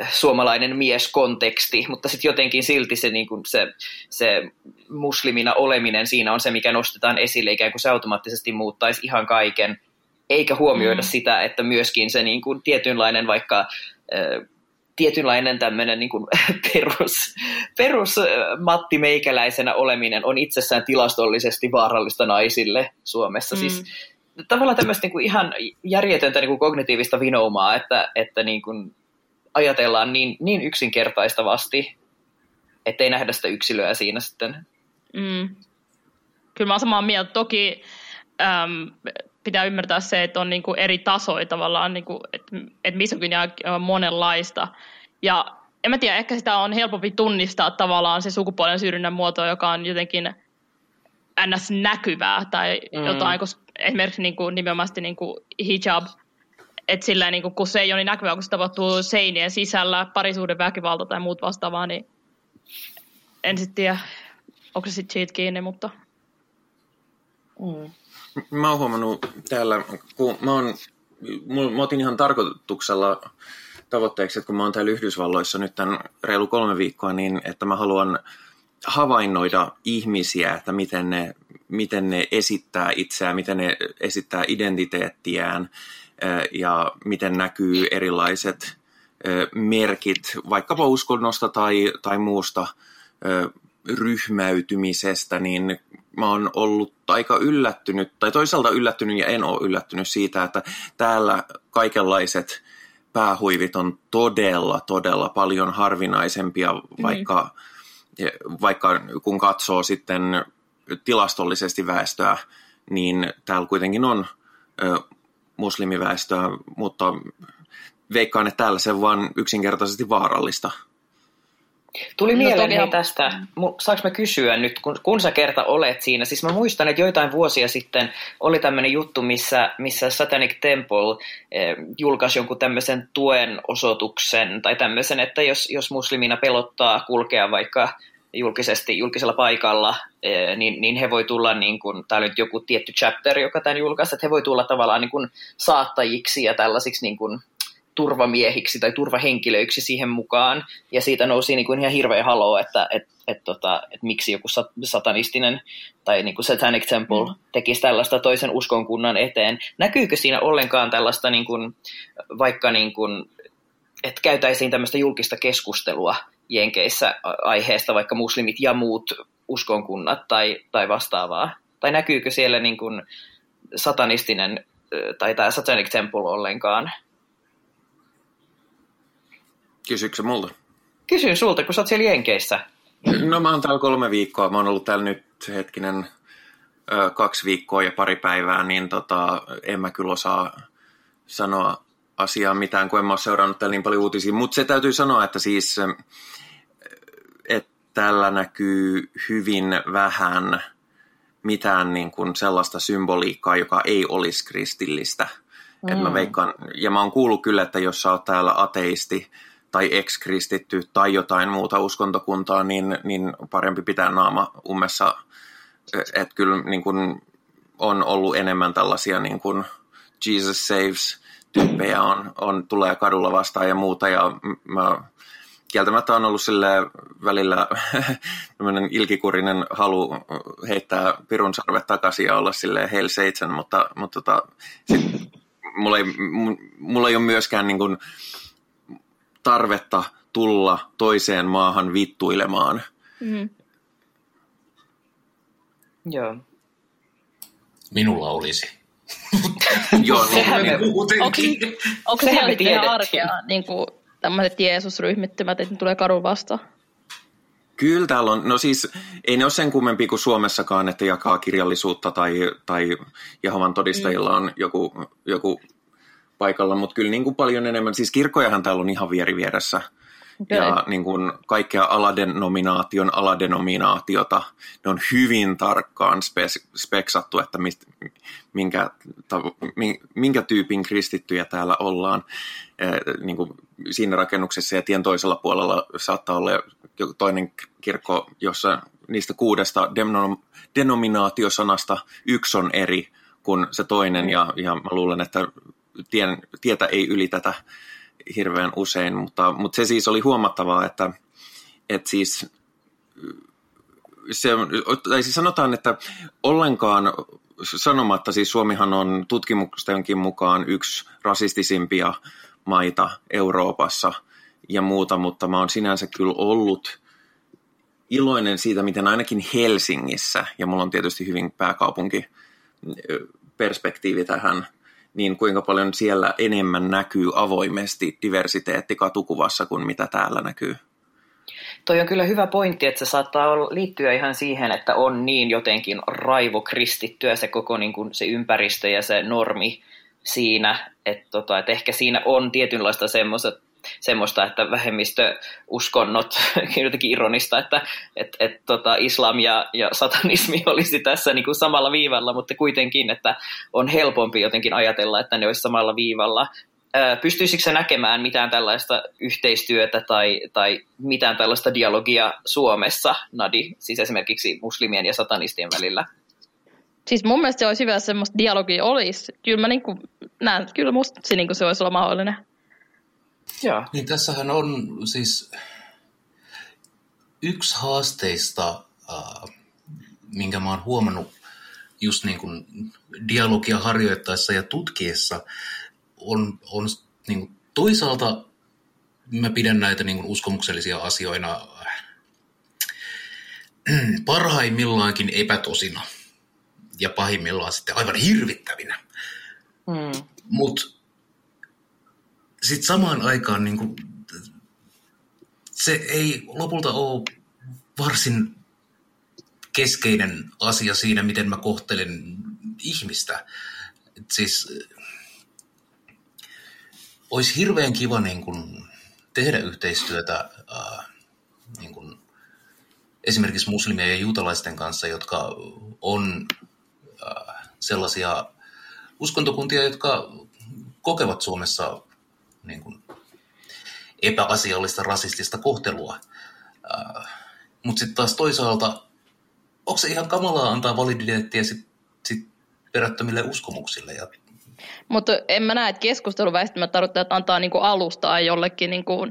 suomalainen mieskonteksti, mutta sitten jotenkin silti se, niin kuin se, se muslimina oleminen siinä on se, mikä nostetaan esille, ikään kuin se automaattisesti muuttaisi ihan kaiken, eikä huomioida mm. sitä, että myöskin se niin kuin, tietynlainen vaikka tietynlainen tämmöinen niin kuin perus, perus Matti Meikäläisenä oleminen on itsessään tilastollisesti vaarallista naisille Suomessa. Mm. Siis tavallaan tämmöistä niin kuin ihan järjetöntä niin kuin kognitiivista vinoumaa, että, että niin kuin ajatellaan niin, niin yksinkertaistavasti, ettei nähdä sitä yksilöä siinä sitten. Mm. Kyllä mä oon samaa mieltä. Toki äm, pitää ymmärtää se, että on niin kuin eri tasoja tavallaan, niin kuin, että, että misogynia on monenlaista. Ja en mä tiedä, ehkä sitä on helpompi tunnistaa tavallaan se sukupuolen syrjinnän muoto, joka on jotenkin ns. näkyvää tai mm. jotain, koska esimerkiksi niin kuin, nimenomaan niin kuin hijab, että sillä niin kuin, kun se ei ole niin näkyvää, kun se tapahtuu seinien sisällä, parisuuden väkivalta tai muut vastaavaa, niin en sitten tiedä, onko se sitten siitä kiinni, mutta... Mm. Mä oon huomannut täällä, kun mä, oon, mä otin ihan tarkoituksella tavoitteeksi, että kun mä oon täällä Yhdysvalloissa nyt tämän reilu kolme viikkoa, niin että mä haluan havainnoida ihmisiä, että miten ne, miten ne esittää itseään, miten ne esittää identiteettiään ja miten näkyy erilaiset merkit vaikkapa uskonnosta tai, tai muusta ryhmäytymisestä, niin mä oon ollut aika yllättynyt, tai toisaalta yllättynyt ja en ole yllättynyt siitä, että täällä kaikenlaiset päähuivit on todella, todella paljon harvinaisempia, mm-hmm. vaikka, vaikka kun katsoo sitten tilastollisesti väestöä, niin täällä kuitenkin on ö, muslimiväestöä, mutta veikkaan, että täällä se on vaan yksinkertaisesti vaarallista. Tuli no, mieleen hei tästä, saanko mä kysyä nyt, kun, kun sä kerta olet siinä, siis mä muistan, että joitain vuosia sitten oli tämmöinen juttu, missä, missä Satanic Temple eh, julkaisi jonkun tämmöisen tuen osoituksen tai tämmöisen, että jos, jos muslimina pelottaa kulkea vaikka julkisesti, julkisella paikalla, eh, niin, niin he voi tulla, niin kuin, täällä nyt joku tietty chapter, joka tämän julkaisi, että he voi tulla tavallaan niin kuin saattajiksi ja tällaisiksi niin kuin, turvamiehiksi tai turvahenkilöiksi siihen mukaan. Ja siitä nousi niin kuin ihan hirveä halo, että et, et, tota, et miksi joku satanistinen tai niin kuin Satanic Temple mm. tekisi tällaista toisen uskonkunnan eteen. Näkyykö siinä ollenkaan tällaista, niin kuin, vaikka niin kuin, että käytäisiin tämmöistä julkista keskustelua Jenkeissä aiheesta, vaikka muslimit ja muut uskonkunnat tai, tai vastaavaa? Tai näkyykö siellä niin kuin satanistinen tai tämä Satanic Temple ollenkaan? Kysyksä multa? Kysyn sulta, kun sä oot siellä Jenkeissä. No mä oon täällä kolme viikkoa. Mä oon ollut täällä nyt hetkinen kaksi viikkoa ja pari päivää, niin tota, en mä kyllä osaa sanoa asiaa mitään, kun en mä ole seurannut täällä niin paljon uutisia. Mutta se täytyy sanoa, että siis että täällä näkyy hyvin vähän mitään niin kuin sellaista symboliikkaa, joka ei olisi kristillistä. Mm. Et mä veikkaan, ja mä oon kuullut kyllä, että jos sä oot täällä ateisti, tai ex-kristitty tai jotain muuta uskontokuntaa, niin, niin parempi pitää naama ummessa. Että kyllä niin kun on ollut enemmän tällaisia niin kun Jesus saves tyyppejä on, on, tulee kadulla vastaan ja muuta. Ja mä kieltämättä on ollut sille välillä ilkikurinen halu heittää pirun sarvet takaisin ja olla sille Hail Satan, mutta, mutta tota, sit, mulla, ei, mulla ei ole myöskään niin kuin, tarvetta tulla toiseen maahan vittuilemaan. Mm. Joo. Minulla olisi. Joo, no, Onko, onko se ihan arkea, niin kuin tämmöiset Jeesus-ryhmittymät, että ne tulee kadun vastaan? Kyllä täällä on, no siis ei ne ole sen kummempi kuin Suomessakaan, että jakaa kirjallisuutta tai, tai Jehovan todistajilla mm. on joku, joku paikalla, mutta kyllä niin kuin paljon enemmän, siis kirkkojahan täällä on ihan vieri vieressä. Okay. Ja niin kuin kaikkea aladenominaation aladenominaatiota, ne on hyvin tarkkaan spe- speksattu, että mist, minkä, ta, minkä tyypin kristittyjä täällä ollaan. Eh, niin kuin siinä rakennuksessa ja tien toisella puolella saattaa olla toinen kirkko, jossa niistä kuudesta denominaatiosanasta yksi on eri kuin se toinen, ja, ja mä luulen, että tien, tietä ei ylitetä hirveän usein, mutta, mutta se siis oli huomattavaa, että, että siis se, tai siis sanotaan, että ollenkaan sanomatta, siis Suomihan on tutkimustenkin mukaan yksi rasistisimpia maita Euroopassa ja muuta, mutta mä oon sinänsä kyllä ollut iloinen siitä, miten ainakin Helsingissä, ja mulla on tietysti hyvin pääkaupunki perspektiivi tähän, niin kuinka paljon siellä enemmän näkyy avoimesti diversiteetti katukuvassa kuin mitä täällä näkyy? Toi on kyllä hyvä pointti, että se saattaa liittyä ihan siihen, että on niin jotenkin raivokristittyä se koko niin kuin se ympäristö ja se normi siinä, että, tota, että ehkä siinä on tietynlaista semmoista, että vähemmistöuskonnot, jotenkin ironista, että et, et, tota, islam ja, ja satanismi olisi tässä niin kuin samalla viivalla, mutta kuitenkin, että on helpompi jotenkin ajatella, että ne olisi samalla viivalla. Pystyisikö se näkemään mitään tällaista yhteistyötä tai, tai mitään tällaista dialogia Suomessa, Nadi, siis esimerkiksi muslimien ja satanistien välillä? Siis mun mielestä se olisi hyvä, että semmoista dialogia olisi. Kyllä mä niin kuin näen, kyllä musta se, niin kuin se olisi olla mahdollinen. Joo. Niin tässähän on siis yksi haasteista, äh, minkä mä oon huomannut just niin kuin dialogia harjoittaessa ja tutkiessa, on, on niin kuin toisaalta mä pidän näitä niin kuin uskomuksellisia asioina parhaimmillaankin epätosina ja pahimmillaan sitten aivan hirvittävinä. Mm. Mutta sitten samaan aikaan niin kuin, se ei lopulta ole varsin keskeinen asia siinä, miten mä kohtelen ihmistä. Et siis olisi hirveän kiva niin kuin, tehdä yhteistyötä äh, niin kuin, esimerkiksi muslimien ja juutalaisten kanssa, jotka on äh, sellaisia uskontokuntia, jotka kokevat Suomessa niin kuin epäasiallista rasistista kohtelua. Äh, Mutta sitten taas toisaalta, onko se ihan kamalaa antaa validiteettiä sit, sit perättömille uskomuksille? Ja... Mutta en mä näe, että keskustelu väistämättä tarkoittaa, että antaa niinku alustaa jollekin niinku,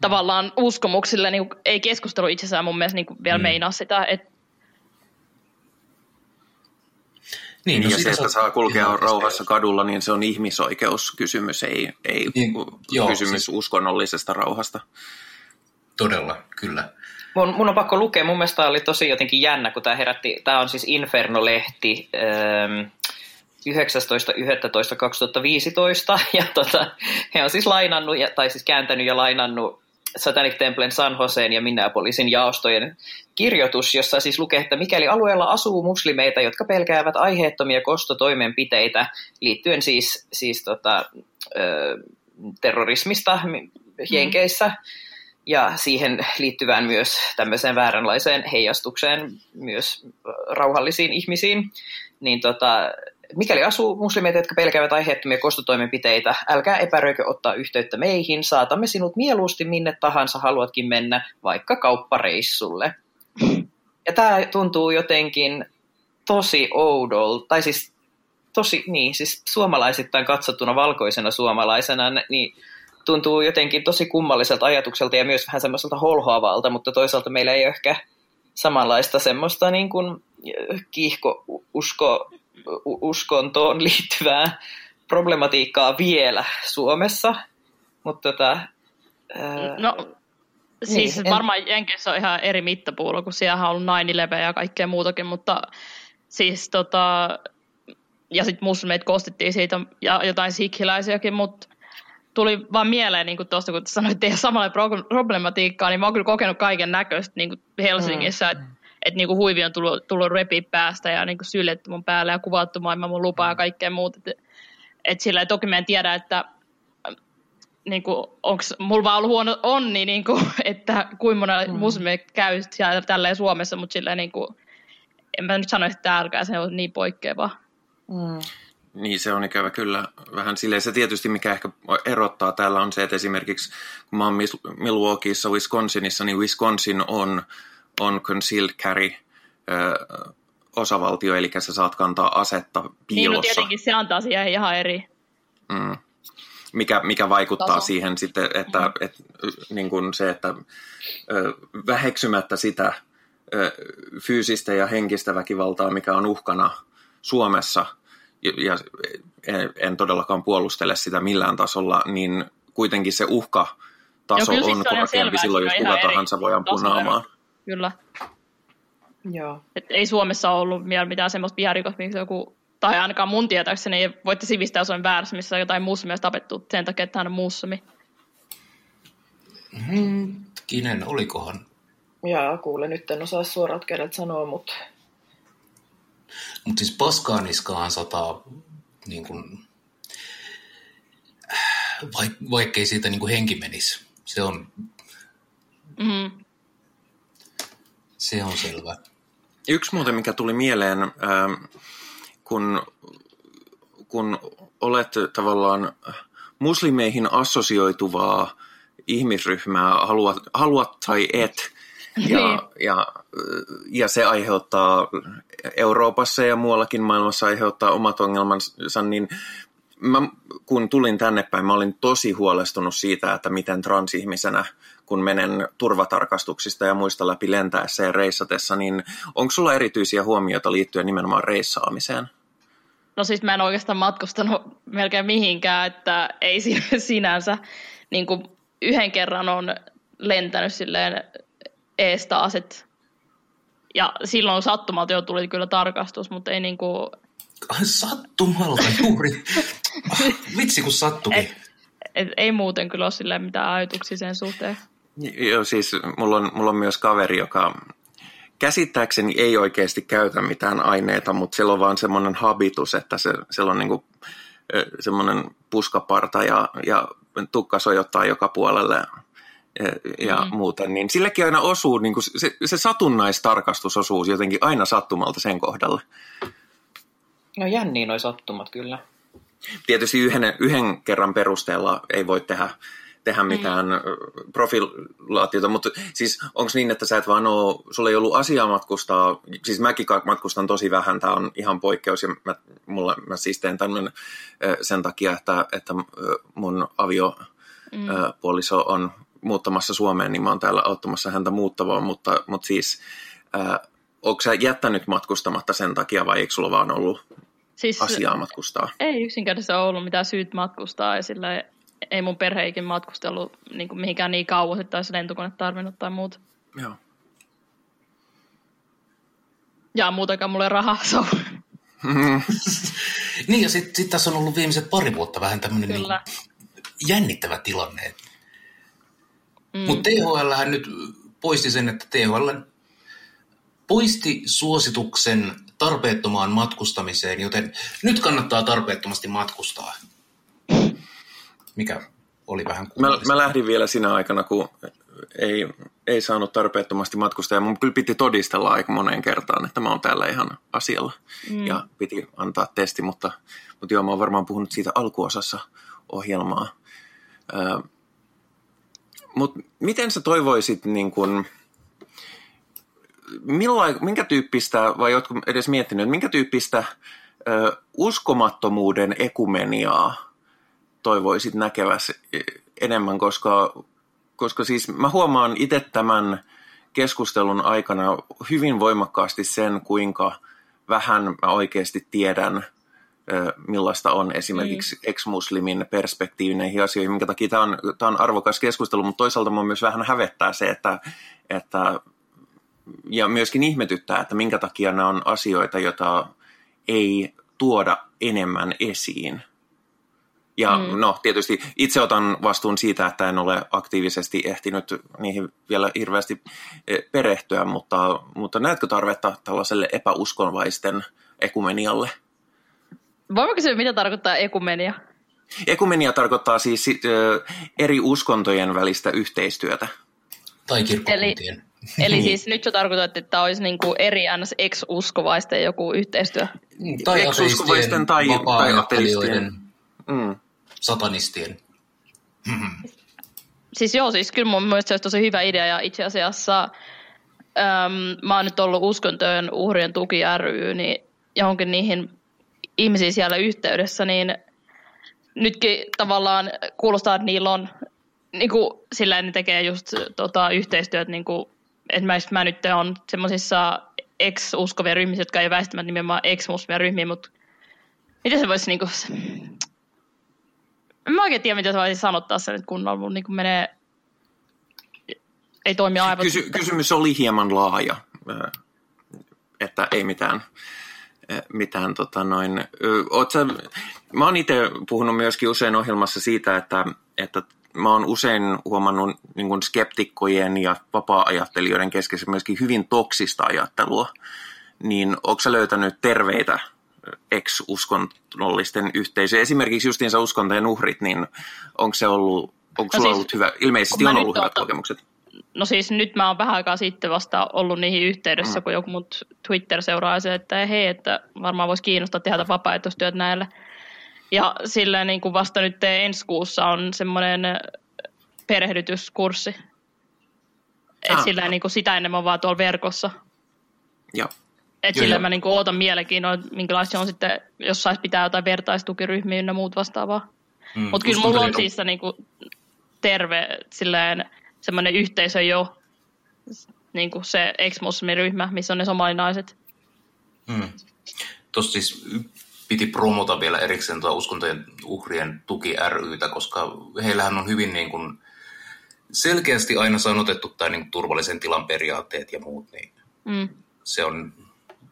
tavallaan uskomuksille. Niinku, ei keskustelu itsessään mun mielestä niinku vielä mm. meinaa sitä, että Niin, no ja se, että saa kulkea rauhassa kadulla, niin se on ihmisoikeuskysymys, ei, ei niin, kysymys joo, siis... uskonnollisesta rauhasta. Todella, kyllä. Mun, mun on pakko lukea, mun mielestä oli tosi jotenkin jännä, kun tämä herätti, tämä on siis Inferno-lehti, ähm, 19.11.2015, ja tota, he on siis lainannut, tai siis kääntänyt ja lainannut Satanic Templen San Joseen ja Minneapolisin jaostojen kirjoitus, jossa siis lukee, että mikäli alueella asuu muslimeita, jotka pelkäävät aiheettomia kostotoimenpiteitä liittyen siis, siis tota, ö, terrorismista Jenkeissä mm. ja siihen liittyvään myös tämmöiseen vääränlaiseen heijastukseen myös rauhallisiin ihmisiin, niin tota, Mikäli asuu muslimeita, jotka pelkäävät aiheettomia kostotoimenpiteitä, älkää epäröikö ottaa yhteyttä meihin. Saatamme sinut mieluusti minne tahansa haluatkin mennä, vaikka kauppareissulle. Ja tämä tuntuu jotenkin tosi oudolta, tai siis tosi, niin, siis suomalaisittain katsottuna valkoisena suomalaisena, niin tuntuu jotenkin tosi kummalliselta ajatukselta ja myös vähän semmoiselta holhoavalta, mutta toisaalta meillä ei ole ehkä samanlaista semmoista niin kuin kiihko, usko, uskontoon liittyvää problematiikkaa vielä Suomessa, mutta tota, ää, No siis niin, varmaan en... Jenkeissä on ihan eri mittapuulla, kun siellä on ollut 9 ja kaikkea muutakin, mutta siis tota, ja sitten muslimeit kostittiin siitä ja jotain sikhiläisiäkin, mutta tuli vaan mieleen niin tuosta, kun sanoit, että ei ole samalla problematiikkaa, niin mä oon kyllä kokenut kaiken näköistä niin Helsingissä, mm. että että niinku huivi on tullut, tullut repi päästä ja niinku syljetty mun päälle ja kuvattu maailman mun lupaa ja kaikkea muuta. Et, et sillä toki mä en tiedä, että niinku, onko mulla vaan ollut huono onni, niinku, että kuinka monella mm. muslimi käy siellä tälleen Suomessa, mutta sillä niinku, en mä nyt sanoisi, että täälläkään se on niin poikkeava. Mm. Niin, se on ikävä kyllä vähän silleen. Se tietysti, mikä ehkä erottaa täällä on se, että esimerkiksi kun mä oon Milwaukeeissa, Wisconsinissa, niin Wisconsin on on concealed carry ö, osavaltio, eli sä saat kantaa asetta piilossa. Niin, no tietenkin se antaa siihen ihan eri. Mm. Mikä, mikä vaikuttaa Taso. siihen sitten, että mm. et, niin kuin se, että ö, väheksymättä sitä ö, fyysistä ja henkistä väkivaltaa, mikä on uhkana Suomessa, ja, ja en, en todellakaan puolustele sitä millään tasolla, niin kuitenkin se uhka taso on siis korkeampi silloin, jos kuka tahansa voi ampua naamaan. Kyllä. Joo. Et ei Suomessa ollut vielä mitään semmoista viharikosta, miksi joku, tai ainakaan mun tietääkseni ei voitte sivistää, jos on väärässä, missä on jotain muslimia tapettu sen takia, että hän on muslimi. Kinen, olikohan? Jaa, kuule, nyt en osaa suoraan kädet sanoa, mutta... Mutta siis paskaa niskaan sataa niin kun, Vaik, vaikkei siitä niin kuin henki menisi. Se on, Mm. se on selvä. Yksi muuten, mikä tuli mieleen, kun, kun olet tavallaan muslimeihin assosioituvaa ihmisryhmää, haluat, haluat tai et, ja, Niin. ja, ja se aiheuttaa Euroopassa ja muuallakin maailmassa aiheuttaa omat ongelmansa, niin mä, kun tulin tänne päin, mä olin tosi huolestunut siitä, että miten transihmisenä, kun menen turvatarkastuksista ja muista läpi lentäessä ja reissatessa, niin onko sulla erityisiä huomioita liittyen nimenomaan reissaamiseen? No siis mä en oikeastaan matkustanut melkein mihinkään, että ei si- sinänsä. Niin kuin yhden kerran on lentänyt silleen ees taas, et, ja silloin sattumalta jo tuli kyllä tarkastus, mutta ei niin kuin, Ai, Sattumalta juuri. Ah, Vitsi kun sattukin. et, ei muuten kyllä ole silleen mitään ajatuksia sen suhteen. Joo, siis mulla on, mulla on myös kaveri, joka käsittääkseni ei oikeasti käytä mitään aineita, mutta sillä on vaan semmoinen habitus, että se, sillä on niinku, semmoinen puskaparta ja, ja tukka sojottaa joka puolelle ja, ja mm. muuten, niin sillekin aina osuu, niin kuin se, se satunnaistarkastus osuu jotenkin aina sattumalta sen kohdalle. No jänniä noi sattumat kyllä. Tietysti yhden, yhden kerran perusteella ei voi tehdä, tehdä mitään mm. profilaatiota, mutta siis onko niin, että sä et vaan ole, sulla ei ollut asiaa matkustaa, siis mäkin matkustan tosi vähän, tämä on ihan poikkeus ja mä, mulla, mä siis teen tämmöinen sen takia, että, että mun aviopuoliso mm. on muuttamassa Suomeen, niin mä oon täällä auttamassa häntä muuttavaa, mutta, mutta siis äh, onko sä jättänyt matkustamatta sen takia vai eikö sulla vaan ollut Siis asiaa matkustaa? ei yksinkertaisesti ole ollut mitään syyt matkustaa ja sillä ei mun perhe ikin matkustellut niin kuin mihinkään niin kauas, että olisi lentokone tarvinnut tai muuta. Joo. Ja muutakaan mulle rahaa so. Niin ja sitten sit tässä on ollut viimeiset pari vuotta vähän tämmöinen niin jännittävä tilanne. Mm. Mutta THL nyt poisti sen, että THL poisti suosituksen tarpeettomaan matkustamiseen, joten nyt kannattaa tarpeettomasti matkustaa. Mikä oli vähän Mä, kummallista. mä lähdin vielä sinä aikana, kun ei, ei saanut tarpeettomasti matkustaa. Ja mun kyllä piti todistella aika moneen kertaan, että mä oon täällä ihan asialla. Mm. Ja piti antaa testi, mutta, mutta joo, mä oon varmaan puhunut siitä alkuosassa ohjelmaa. Ö, mutta miten sä toivoisit, niin kun, millain, minkä tyyppistä, vai ootko edes miettinyt, että minkä tyyppistä ö, uskomattomuuden ekumeniaa toivoisit näkeväsi enemmän, koska, koska siis mä huomaan itse tämän keskustelun aikana hyvin voimakkaasti sen, kuinka vähän mä oikeasti tiedän, ö, millaista on esimerkiksi mm. ex-muslimin perspektiivi näihin asioihin, minkä takia tämä on, tämä on arvokas keskustelu, mutta toisaalta mun myös vähän hävettää se, että, että ja myöskin ihmetyttää, että minkä takia nämä on asioita, joita ei tuoda enemmän esiin. Ja mm. no tietysti itse otan vastuun siitä, että en ole aktiivisesti ehtinyt niihin vielä hirveästi eh, perehtyä, mutta, mutta näetkö tarvetta tällaiselle epäuskonvaisten ekumenialle? Voinko kysyä, mitä tarkoittaa ekumenia? Ekumenia tarkoittaa siis ö, eri uskontojen välistä yhteistyötä. Tai kirkkokuntien. Eli siis nyt sä tarkoitat, että olisi niin kuin eri ns. ex-uskovaisten joku yhteistyö. Tai Ex-uskovaisten ateistien, tai- tai vapaa-ajattelijoiden, Mm. Satanistien. Siis joo, siis kyllä mun mielestä se olisi tosi hyvä idea ja itse asiassa äm, mä oon nyt ollut uskontojen uhrien tuki ry, niin johonkin niihin ihmisiin siellä yhteydessä, niin nytkin tavallaan kuulostaa, että niillä on niin kuin, sillä ne tekee just tota, yhteistyöt, niin kuin, että mä, mä nyt on semmoisissa ex-uskovia ryhmissä, jotka ei väistämättä nimenomaan ex-muslimia ryhmiä, mutta miten se voisi niin kuin, mä oikein tiedä, mitä se sanottaa sen, että kunnolla mun niin menee, ei toimi aivan. Kysy- kysymys oli hieman laaja, että ei mitään, mitään tota noin. Oot sä, mä oon itse puhunut myöskin usein ohjelmassa siitä, että, että mä oon usein huomannut niin kuin skeptikkojen ja vapaa-ajattelijoiden keskessä myöskin hyvin toksista ajattelua. Niin onko sä löytänyt terveitä ex-uskonnollisten yhteisöjä. Esimerkiksi justiinsa uskontojen uhrit, niin onko se ollut, onko No siis, ollut hyvä, ilmeisesti on ollut hyvät otan- kokemukset. No siis nyt mä oon vähän aikaa sitten vasta ollut niihin yhteydessä, mm. kun joku mut Twitter seuraa se, että hei, että varmaan voisi kiinnostaa tehdä vapaaehtoistyöt näille. Ja silleen niin kuin vasta nyt ensi kuussa on semmoinen perehdytyskurssi. Et Ah. silleen niin kuin sitä ennen mä oon vaan tuolla verkossa. Joo. Et sillä mä niin kuin ootan mielenkiinnolla, minkälaista se on sitten, jos sais pitää jotain vertaistukiryhmiä ynnä muut vastaavaa. Mm, Mutta kyllä mulla on siis se niinku terve silleen, semmoinen yhteisö jo, niinku se ex-muslimiryhmä, missä on ne somalinaiset. Mm. Tuossa siis piti promota vielä erikseen tuo uskontojen uhrien tuki rytä, koska heillähän on hyvin niin kuin selkeästi aina sanotettu tämä niin kuin turvallisen tilan periaatteet ja muut, niin Mm. se on,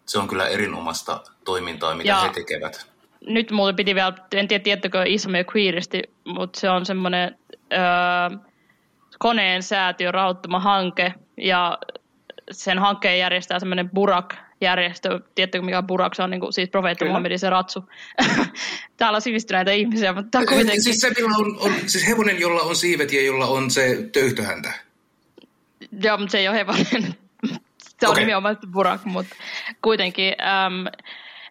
se on kyllä erinomaista toimintaa, mitä Ja- he tekevät. Nyt muuten piti vielä, en tiedä tiettäkö Islamia Queeristi, mutta se on semmoinen öö, koneen säätiön rahoittama hanke ja sen hankkeen järjestää semmoinen Burak-järjestö. Tiedättekö mikä on Burak? Se on niin kuin, siis profeetta. Muhammedin se ratsu. Täällä on sivistyneitä ihmisiä, mutta kuitenkin. Siis se, millä on, on, siis hevonen, jolla on siivet ja jolla on se töyhtöhäntä. Joo, mutta se ei ole hevonen. Se on Okei. nimenomaan Burak, mutta kuitenkin. Äm,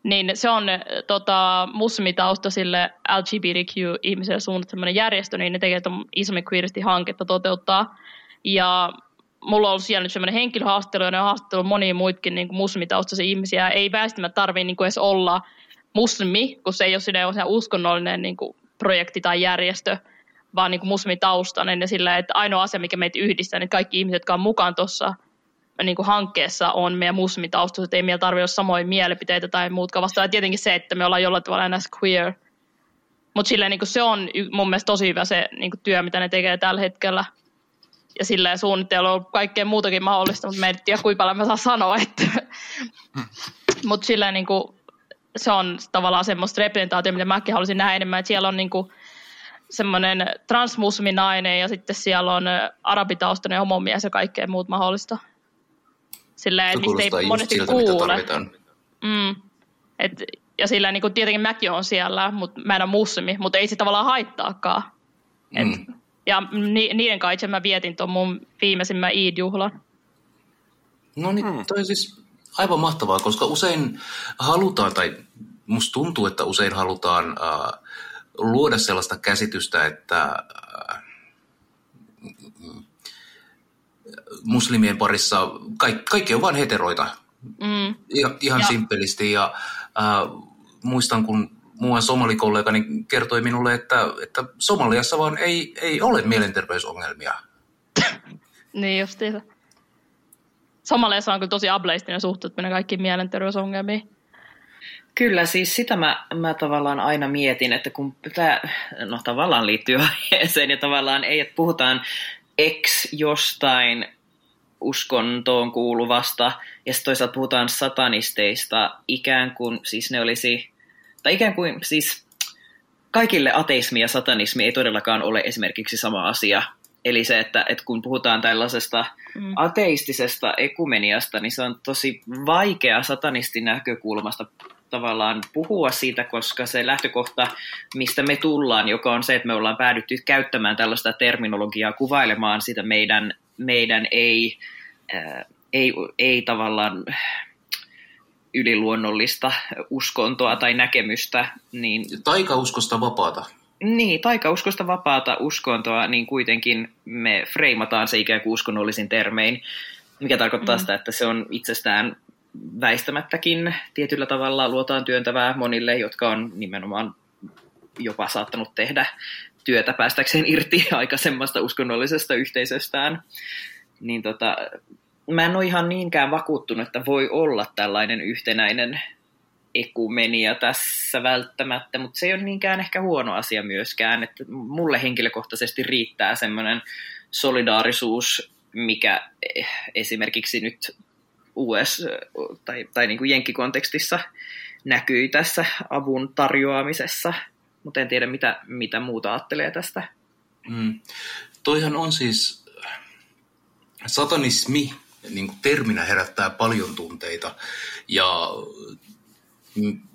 niin se on äh, tota, muslimitaustaisille LGBTQ-ihmisille suunnattu sellainen järjestö, niin ne tekee tuon Islamic Queeristin hanketta toteuttaa. Ja mulla on ollut siellä nyt sellainen henkilöhaastattelu, ja ne on haastattelut monia muitakin niin kuin muslimitaustaisia ihmisiä. Ei väistämättä tarvitse niin kuin edes olla muslimi, kun se ei ole sinne uskonnollinen niin kuin projekti tai järjestö, vaan niin kuin muslimitaustainen. Ja sillä, että ainoa asia, mikä meitä yhdistää, niin kaikki ihmiset, jotka on mukaan tuossa niin kuin hankkeessa on meidän muslimitaustaiset, ei meillä tarvitse olla samoja mielipiteitä tai muutkaan vastaan. Ja tietenkin se, että me ollaan jollain tavalla enää queer. Mutta silleen niin kuin se on mun mielestä tosi hyvä se niin kuin työ, mitä ne tekee tällä hetkellä. Ja silleen suunnittelu on kaikkea muutakin mahdollista, mutta me ei tiedä, kuinka paljon mä saan sanoa. Että. mutta silleen niin kuin, se on tavallaan semmoista representaatiota, mitä mäkin haluaisin nähdä enemmän. Että siellä on niin kuin, semmoinen transmusliminainen ja sitten siellä on arabitaustainen homomies ja kaikkea muut mahdollista. Silleen, Se että mistä ei monesti siltä, kuule. Mm. Et, ja sillä niin kuin tietenkin mäkin on siellä, mutta mä en ole muslimi, mutta ei se tavallaan haittaakaan. Et, Mm. Ja ni, niiden kanssa itse mä vietin tuon mun viimeisimmän Eid-juhlan. No niin, Hmm. toi on siis aivan mahtavaa, koska usein halutaan, tai musta tuntuu, että usein halutaan äh, luoda sellaista käsitystä, että äh, muslimien parissa kaikki, kaikki on vain heteroita. Mm. Ja, ihan Ja- simppelisti. Ja äh, muistan, kun muuan somalikollegani kertoi minulle, että, että Somaliassa vaan ei, ei ole mielenterveysongelmia. Niin justiinsa. Somaliassa on kyllä tosi ableistinen suhtautuminen kaikkiin mielenterveysongelmiin. Kyllä, siis sitä mä, mä tavallaan aina mietin, että kun tämä, no tavallaan liittyy aiheeseen ja tavallaan ei, että puhutaan ex jostain uskontoon kuuluvasta ja sitten toisaalta puhutaan satanisteista ikään kuin siis ne olisi, tai ikään kuin siis kaikille ateismi ja satanismi ei todellakaan ole esimerkiksi sama asia. Eli se, että, että kun puhutaan tällaisesta Mm. ateistisesta ekumeniasta, niin se on tosi vaikea satanistin näkökulmasta tavallaan puhua siitä, koska se lähtökohta, mistä me tullaan, joka on se, että me ollaan päädytty käyttämään tällaista terminologiaa kuvailemaan sitä meidän, meidän ei, ää, ei, ei tavallaan yliluonnollista uskontoa tai näkemystä, niin Taikauskosta vapaata. niin, taikauskosta vapaata uskontoa, niin kuitenkin me freimataan se ikään kuin uskonnollisin termein, mikä tarkoittaa Mm. sitä, että se on itsestään väistämättäkin tietyllä tavalla luotaan työntävää monille, jotka on nimenomaan jopa saattanut tehdä työtä päästäkseen irti aikaisemmasta uskonnollisesta yhteisöstään. Niin tota, mä en ole ihan niinkään vakuuttunut, että voi olla tällainen yhtenäinen ekumenia tässä välttämättä, mutta se ei ole niinkään ehkä huono asia myöskään, että mulle henkilökohtaisesti riittää semmoinen solidaarisuus, mikä eh, esimerkiksi nyt US- tai, tai niin kuin jenkkikontekstissa näkyy tässä avun tarjoamisessa, mutta en tiedä mitä, mitä muuta ajattelee tästä. Mm. Toihan on siis, satanismi niin kuin terminä herättää paljon tunteita ja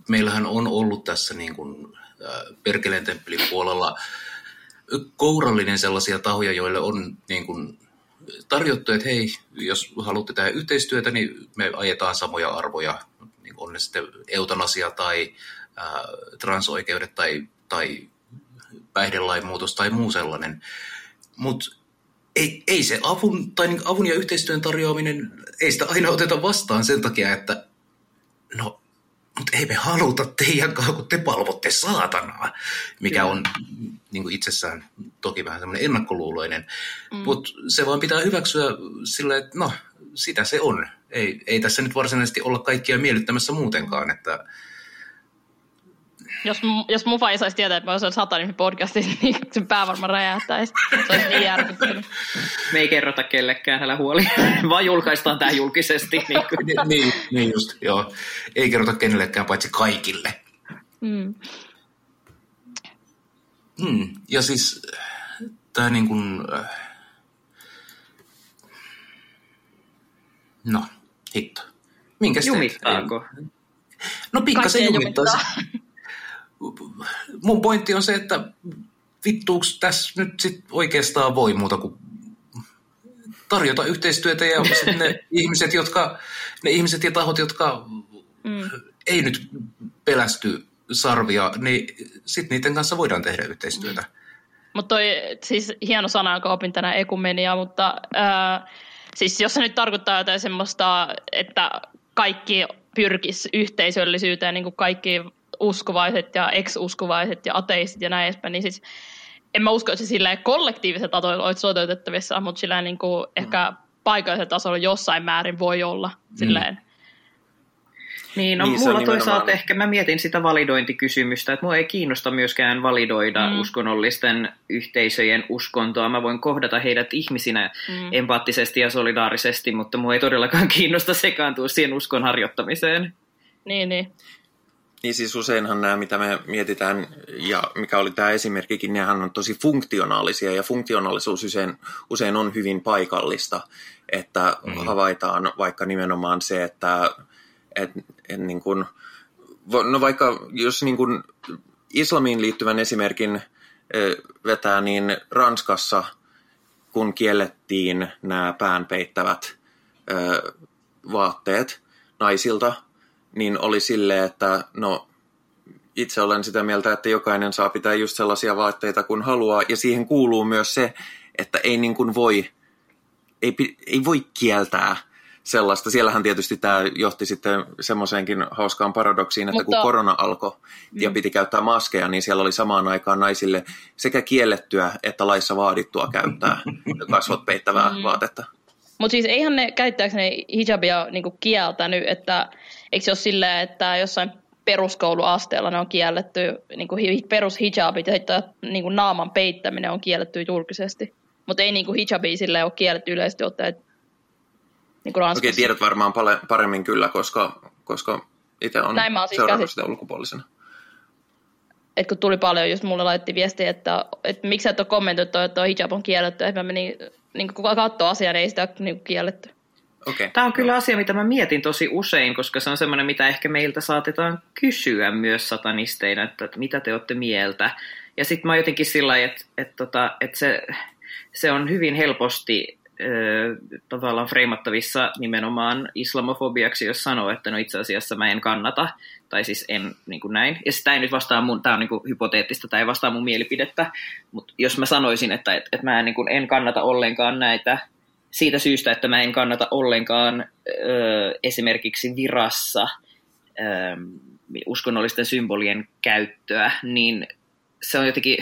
meillähän on ollut tässä niin kuin, äh, Perkeleen temppelin puolella kourallinen sellaisia tahoja, joille on niin kuin, tarjottu, että hei, jos haluatte tehdä yhteistyötä, niin me ajetaan samoja arvoja, niin on ne sitten eutanasia tai ää, transoikeudet tai, tai päihdelain muutos tai muu sellainen. Mutta ei, ei se avun, tai niin avun ja yhteistyön tarjoaminen, ei sitä aina oteta vastaan sen takia, että no, mutta ei me haluta teidän kanssa, kun te palvotte saatanaa, mikä on niin kuin itsessään toki vähän semmoinen ennakkoluuloinen. Mm. Mutta se vaan pitää hyväksyä sillä, että no, sitä se on. Ei, ei tässä nyt varsinaisesti olla kaikkia miellyttämässä muutenkaan, että jos, jos mun ei saisi tietää, että mä olisin satanin podcastissa, niin sen pää varmaan räjähtäisi. Se olisi niin järkyttänyt. Me ei kerrota kellekään, älä huoli. Vaan julkaistaan tämä julkisesti. Niin, niin, niin, niin just, joo. Ei kerrota kenellekään, paitsi kaikille. Mm. Hmm. Ja siis tämä niin kuin, äh, no, hitto. Minkä Jumittaako? No pikkasen jumittaa. Mun pointti on se, että vittuuks tässä nyt sit oikeastaan voi muuta kuin tarjota yhteistyötä ja ne ihmiset, jotka, ne ihmiset ja tahot, jotka mm. ei nyt pelästy sarvia, niin sitten niiden kanssa voidaan tehdä yhteistyötä. Mm. Mutta toi siis hieno sana, jonka opin tänään ekumenia, mutta ää, siis jos se nyt tarkoittaa jotain semmoista, että kaikki pyrkisi yhteisöllisyyteen, niin kuin kaikki uskovaiset ja ex-uskovaiset ja ateistit ja näin edespäin, niin siis en mä usko, että se silleen kollektiiviset tasoilla olisi toteutettavissa, mutta sillä niin kuin mm. ehkä paikallisella tasolla jossain määrin voi olla mm. silleen. Niin, no niin, mulla toisaalta nimenomaan... ehkä mä mietin sitä validointikysymystä, että mua ei kiinnosta myöskään validoida mm. uskonnollisten yhteisöjen uskontoa. Mä voin kohdata heidät ihmisinä mm. empaattisesti ja solidaarisesti, mutta mua ei todellakaan kiinnosta sekaantua siihen uskon harjoittamiseen. Niin, niin. Niin siis useinhan nämä, mitä me mietitään, ja mikä oli tämä esimerkkikin, nehän on tosi funktionaalisia, ja funktionaalisuus usein, usein on hyvin paikallista, että mm. havaitaan vaikka nimenomaan se, että et, et niin kun, no vaikka jos niin kun islamiin liittyvän esimerkin vetää, niin Ranskassa, kun kiellettiin nämä päänpeittävät vaatteet naisilta, niin oli silleen, että no itse olen sitä mieltä, että jokainen saa pitää just sellaisia vaatteita kuin haluaa, ja siihen kuuluu myös se, että ei niin kuin voi, ei, ei voi kieltää sellaista. Siellähän tietysti tämä johti sitten semmoiseenkin hauskaan paradoksiin, että Mutta... kun korona alkoi ja mm. piti käyttää maskeja, niin siellä oli samaan aikaan naisille sekä kiellettyä että laissa vaadittua käyttää kasvot peittävää mm. vaatetta. Mutta siis eihän ne käsittääkseni hijabia niinku kieltänyt, että eikö se ole silleen, että jossain peruskouluasteella ne on kielletty, niin kuin perushijabit ja niin kuin naaman peittäminen on kielletty julkisesti. Mutta ei niin kuin hijabi sille ole kielletty yleisesti ottaen niin kuin Okei, tiedät varmaan paremmin kyllä, koska, koska itse on siis seurannut sitä ulkopuolisena. Et kun tuli paljon, jos mulle laitti viestiä, että, että miksi et ole kommentoitu, että tuo hijab on kielletty, että mä menin niin kuka katsoo asiaa, niin ei sitä niin kuin kielletty. Okay. Tämä on kyllä asia, mitä mä mietin tosi usein, koska se on semmoinen, mitä ehkä meiltä saatetaan kysyä myös satanisteina, että, että mitä te olette mieltä. Ja sitten mä jotenkin sillä että, että, tota, että se, se on hyvin helposti tavallaan freimattavissa nimenomaan islamofobiaksi, jos sanoo, että no itse asiassa mä en kannata, tai siis en niin kuin näin. Ja sitä ei nyt vastaa mun, tämä on niin kuin hypoteettista, tämä ei vastaa mun mielipidettä, mutta jos mä sanoisin, että, että, että mä en, niin kuin en kannata ollenkaan näitä siitä syystä, että mä en kannata ollenkaan ö, esimerkiksi virassa ö, uskonnollisten symbolien käyttöä, niin se on jotenkin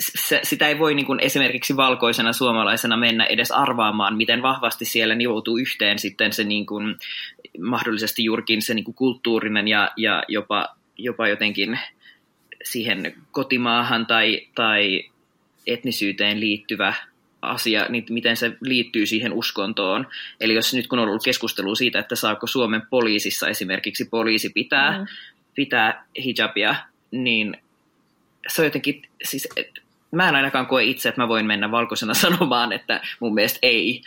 se, sitä ei voi niin kuin esimerkiksi valkoisena suomalaisena mennä edes arvaamaan, miten vahvasti siellä nivoutuu yhteen sitten se niin kuin, mahdollisesti juurikin se niin kuin kulttuurinen ja, ja jopa, jopa jotenkin siihen kotimaahan tai, tai etnisyyteen liittyvä asia, niin miten se liittyy siihen uskontoon. Eli jos nyt kun on ollut keskustelua siitä, että saako Suomen poliisissa esimerkiksi poliisi pitää, mm. pitää hijabia, niin se on jotenkin, siis mä en ainakaan koe itse, että mä voin mennä valkoisena sanomaan, että mun mielestä ei.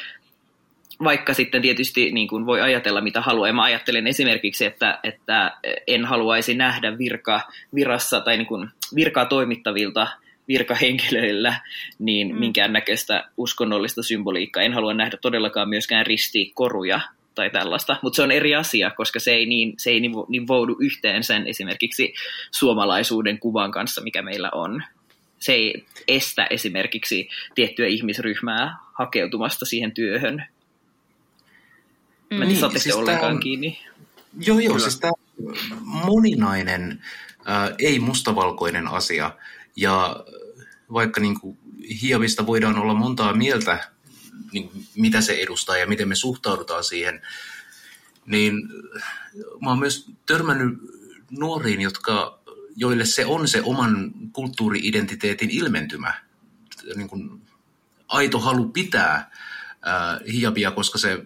vaikka sitten tietysti niin kuin voi ajatella mitä haluaa. Ja mä ajattelen esimerkiksi, että, että en haluaisi nähdä virka, virassa tai niin kuin virkaa toimittavilta virkahenkilöillä niin mm. minkäännäköistä uskonnollista symboliikkaa. En halua nähdä todellakaan myöskään ristikoruja tai tällaista, mutta se on eri asia, koska se ei niin, se ei niin voudu yhteen sen esimerkiksi suomalaisuuden kuvan kanssa, mikä meillä on. Se ei estä esimerkiksi tiettyä ihmisryhmää hakeutumasta siihen työhön. Mm. Mä niin, siis ollenkaan on... kiinni. Joo, joo, Kyllä. siis tämä moninainen, äh, ei mustavalkoinen asia. Ja vaikka niin kuin, hiavista voidaan olla montaa mieltä, niin, mitä se edustaa ja miten me suhtaudutaan siihen, niin mä oon myös törmännyt nuoriin, jotka, joille se on se oman kulttuuriidentiteetin ilmentymä. Niin kuin aito halu pitää ää, hiabia, koska se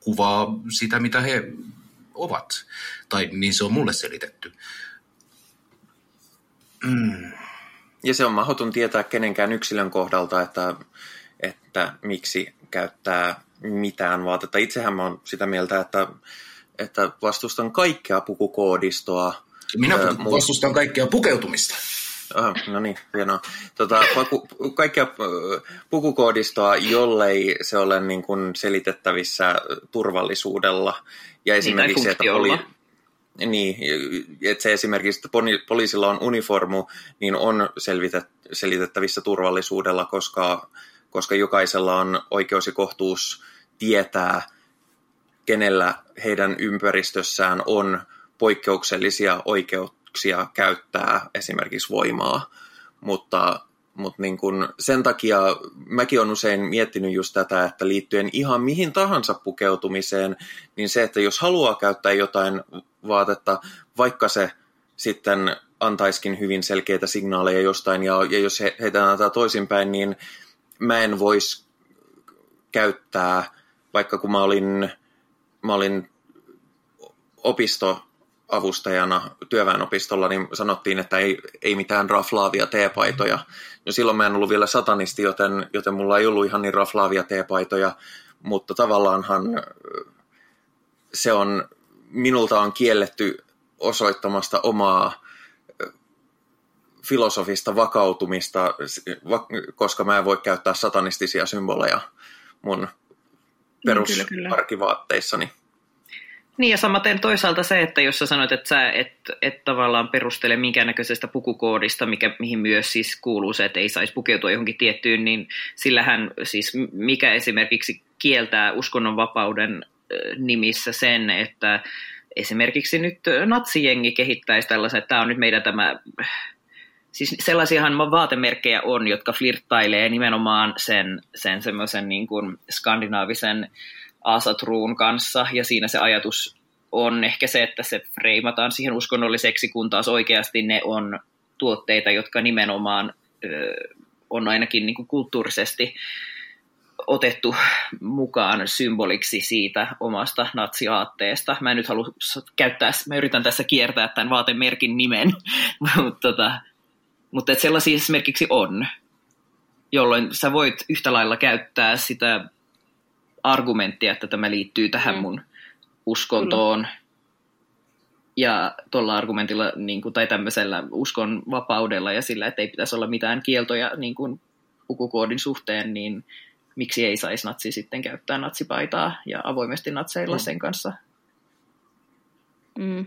kuvaa sitä, mitä he ovat. Tai niin se on mulle selitetty. Mm. Ja se on mahdoton tietää kenenkään yksilön kohdalta, että, että miksi käyttää mitään vaatetta. Itsehän mä oon sitä mieltä, että, että vastustan kaikkea pukukoodistoa. Minä vastustan kaikkea pukeutumista. Aha, no niin, hienoa. Tota, paku, kaikkea pukukoodistoa, jollei se ole niin kuin selitettävissä turvallisuudella. Ja niin, esimerkiksi, niin, että poli, niin, että se esimerkiksi, että poliisilla on uniformu, niin on selvitet, selitettävissä turvallisuudella, koska, koska jokaisella on oikeus ja kohtuus tietää, kenellä heidän ympäristössään on poikkeuksellisia oikeuksia käyttää esimerkiksi voimaa. Mutta, mutta niin kun sen takia mäkin olen usein miettinyt just tätä, että liittyen ihan mihin tahansa pukeutumiseen, niin se, että jos haluaa käyttää jotain vaatetta, vaikka se sitten antaiskin hyvin selkeitä signaaleja jostain, ja, ja jos he, heitä antaa toisinpäin, niin mä en voisi käyttää, vaikka kun mä olin, mä olin opistoavustajana työväenopistolla, niin sanottiin, että ei, ei mitään raflaavia teepaitoja. No silloin mä en ollut vielä satanisti, joten, joten mulla ei ollut ihan niin raflaavia teepaitoja, mutta tavallaanhan se on minulta on kielletty osoittamasta omaa filosofista vakautumista, koska mä en voi käyttää satanistisia symboleja mun perusarkivaatteissani. Niin ja samaten toisaalta se, että jos sä sanoit, että sä et, et tavallaan perustele minkäännäköisestä pukukoodista, mikä, mihin myös siis kuuluu se, että ei saisi pukeutua johonkin tiettyyn, niin sillähän siis mikä esimerkiksi kieltää uskonnonvapauden nimissä sen, että esimerkiksi nyt natsijengi kehittäisi tällaisen, että tämä on nyt meidän tämä, siis sellaisiahan vaatemerkkejä on, jotka flirttailee nimenomaan sen, sen semmoisen niin kuin skandinaavisen asatruun kanssa, ja siinä se ajatus on ehkä se, että se freimataan siihen uskonnolliseksi, kun taas oikeasti ne on tuotteita, jotka nimenomaan ö, on ainakin niin kuin kulttuurisesti otettu mukaan symboliksi siitä omasta natsiaatteesta. Mä en nyt halua käyttää, mä yritän tässä kiertää tämän vaatemerkin nimen, mutta tota, mutta että sellaisia esimerkiksi on, jolloin sä voit yhtä lailla käyttää sitä argumenttia, että tämä liittyy tähän mm. mun uskontoon. Kyllä. Ja tuolla argumentilla niin kuin, tai tämmöisellä uskon vapaudella ja sillä, että ei pitäisi olla mitään kieltoja niin kuin, pukukoodin suhteen, niin miksi ei saisi natsi sitten käyttää natsipaitaa ja avoimesti natseilla mm. sen kanssa. Mm.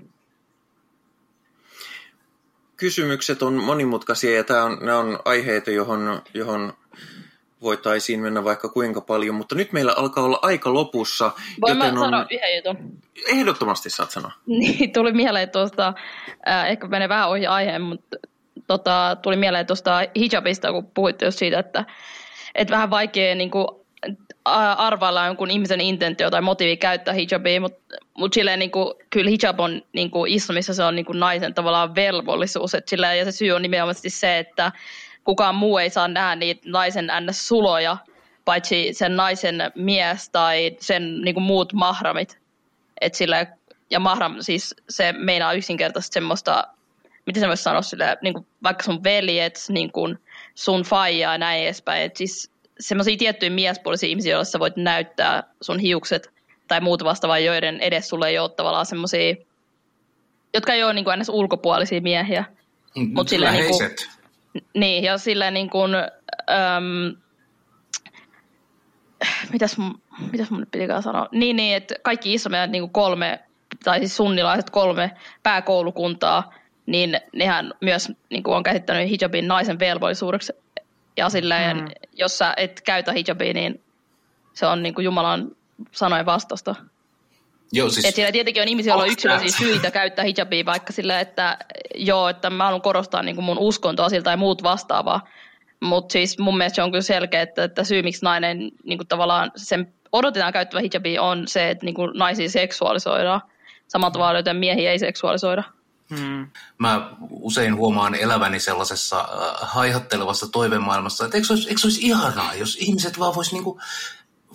Kysymykset on monimutkaisia ja tämä on, nämä on aiheita, johon, johon voitaisiin mennä vaikka kuinka paljon, mutta nyt meillä alkaa olla aika lopussa. Voin joten mä on... sanoa yhden jutun? Ehdottomasti saat sanoa. Niin, tuli mieleen tuosta, äh, ehkä menee vähän ohi aiheen, mutta tota, tuli mieleen tuosta hijabista, kun puhuitte just siitä, että että vähän vaikea niin kuin, arvailla jonkun ihmisen intentio tai motiivi käyttää hijabia, mutta mut silleen niin kuin, kyllä hijab on niin kuin islamissa se on niin kuin naisen tavallaan velvollisuus, että silleen, ja se syy on nimenomaan se, että kukaan muu ei saa nähdä niitä naisen ns. suloja, paitsi sen naisen mies tai sen niin kuin muut mahramit. Et sille, ja mahram siis se meinaa yksinkertaisesti semmoista, miten se voisi sanoa sille, niin kuin vaikka sun veljet, niin kuin sun faija ja näin edespäin. Et siis semmoisia tiettyjä miespuolisia ihmisiä, joilla sä voit näyttää sun hiukset tai muuta vastaavaa, joiden edes sulle ei ole tavallaan semmoisia, jotka ei ole niin kuin ulkopuolisia miehiä. Mm, Mut silleen niinku- läheiset. Niin, ja silleen niin kuin, äm, mitäs, mun- mitäs mun nyt pitikään sanoa? Niin, niin, että kaikki isommat niin kuin kolme, tai siis sunnilaiset kolme pääkoulukuntaa, niin nehän myös niin kuin on käsittänyt hijabin naisen velvollisuudeksi. Ja silleen, mm. jos sä et käytä hijabia, niin se on niin kuin Jumalan sanojen vastasta. Joo, siis, Et siellä tietenkin on ihmisiä, joilla on tää- syitä käyttää hijabia vaikka sillä, että joo, että mä haluan korostaa niin kuin mun uskontoa siltä tai muut vastaavaa. Mutta siis mun mielestä se on kyllä selkeä, että, että syy miksi nainen niin kuin tavallaan sen odotetaan käyttävä hijabia on se, että niin kuin naisia seksuaalisoidaan. Samalla tavalla, joten miehiä ei seksuaalisoida. Mm. mä usein huomaan eläväni sellaisessa äh, haihattelevassa toivemaailmassa, että eikö se olisi, eikö se olisi ihanaa, jos ihmiset vaan vois niinku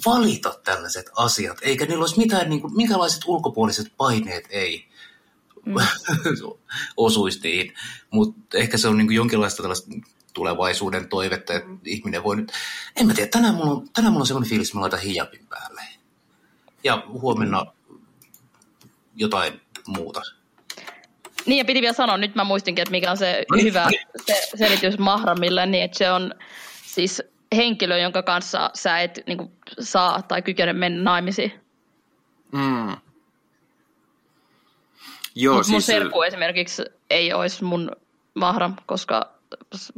valita tällaiset asiat, eikä niillä olisi mitään, niinku, minkälaiset ulkopuoliset paineet ei mm. osuisi niihin. Mutta ehkä se on niinku jonkinlaista tällaista tulevaisuuden toivetta, että ihminen voi nyt... En mä tiedä, tänään mulla on, tänään mulla on semmoinen fiilis, että mä laitan hijabin päälle. Ja huomenna jotain muuta. Niin ja piti vielä sanoa, nyt mä muistinkin, että mikä on se No niin, hyvä niin. se, selitys mahramille, niin että se on siis henkilö, jonka kanssa sä et niin kuin, saa tai kykene mennä naimisiin. Mm. Joo, Mut mun siis, serkku esimerkiksi ei olisi mun mahram, koska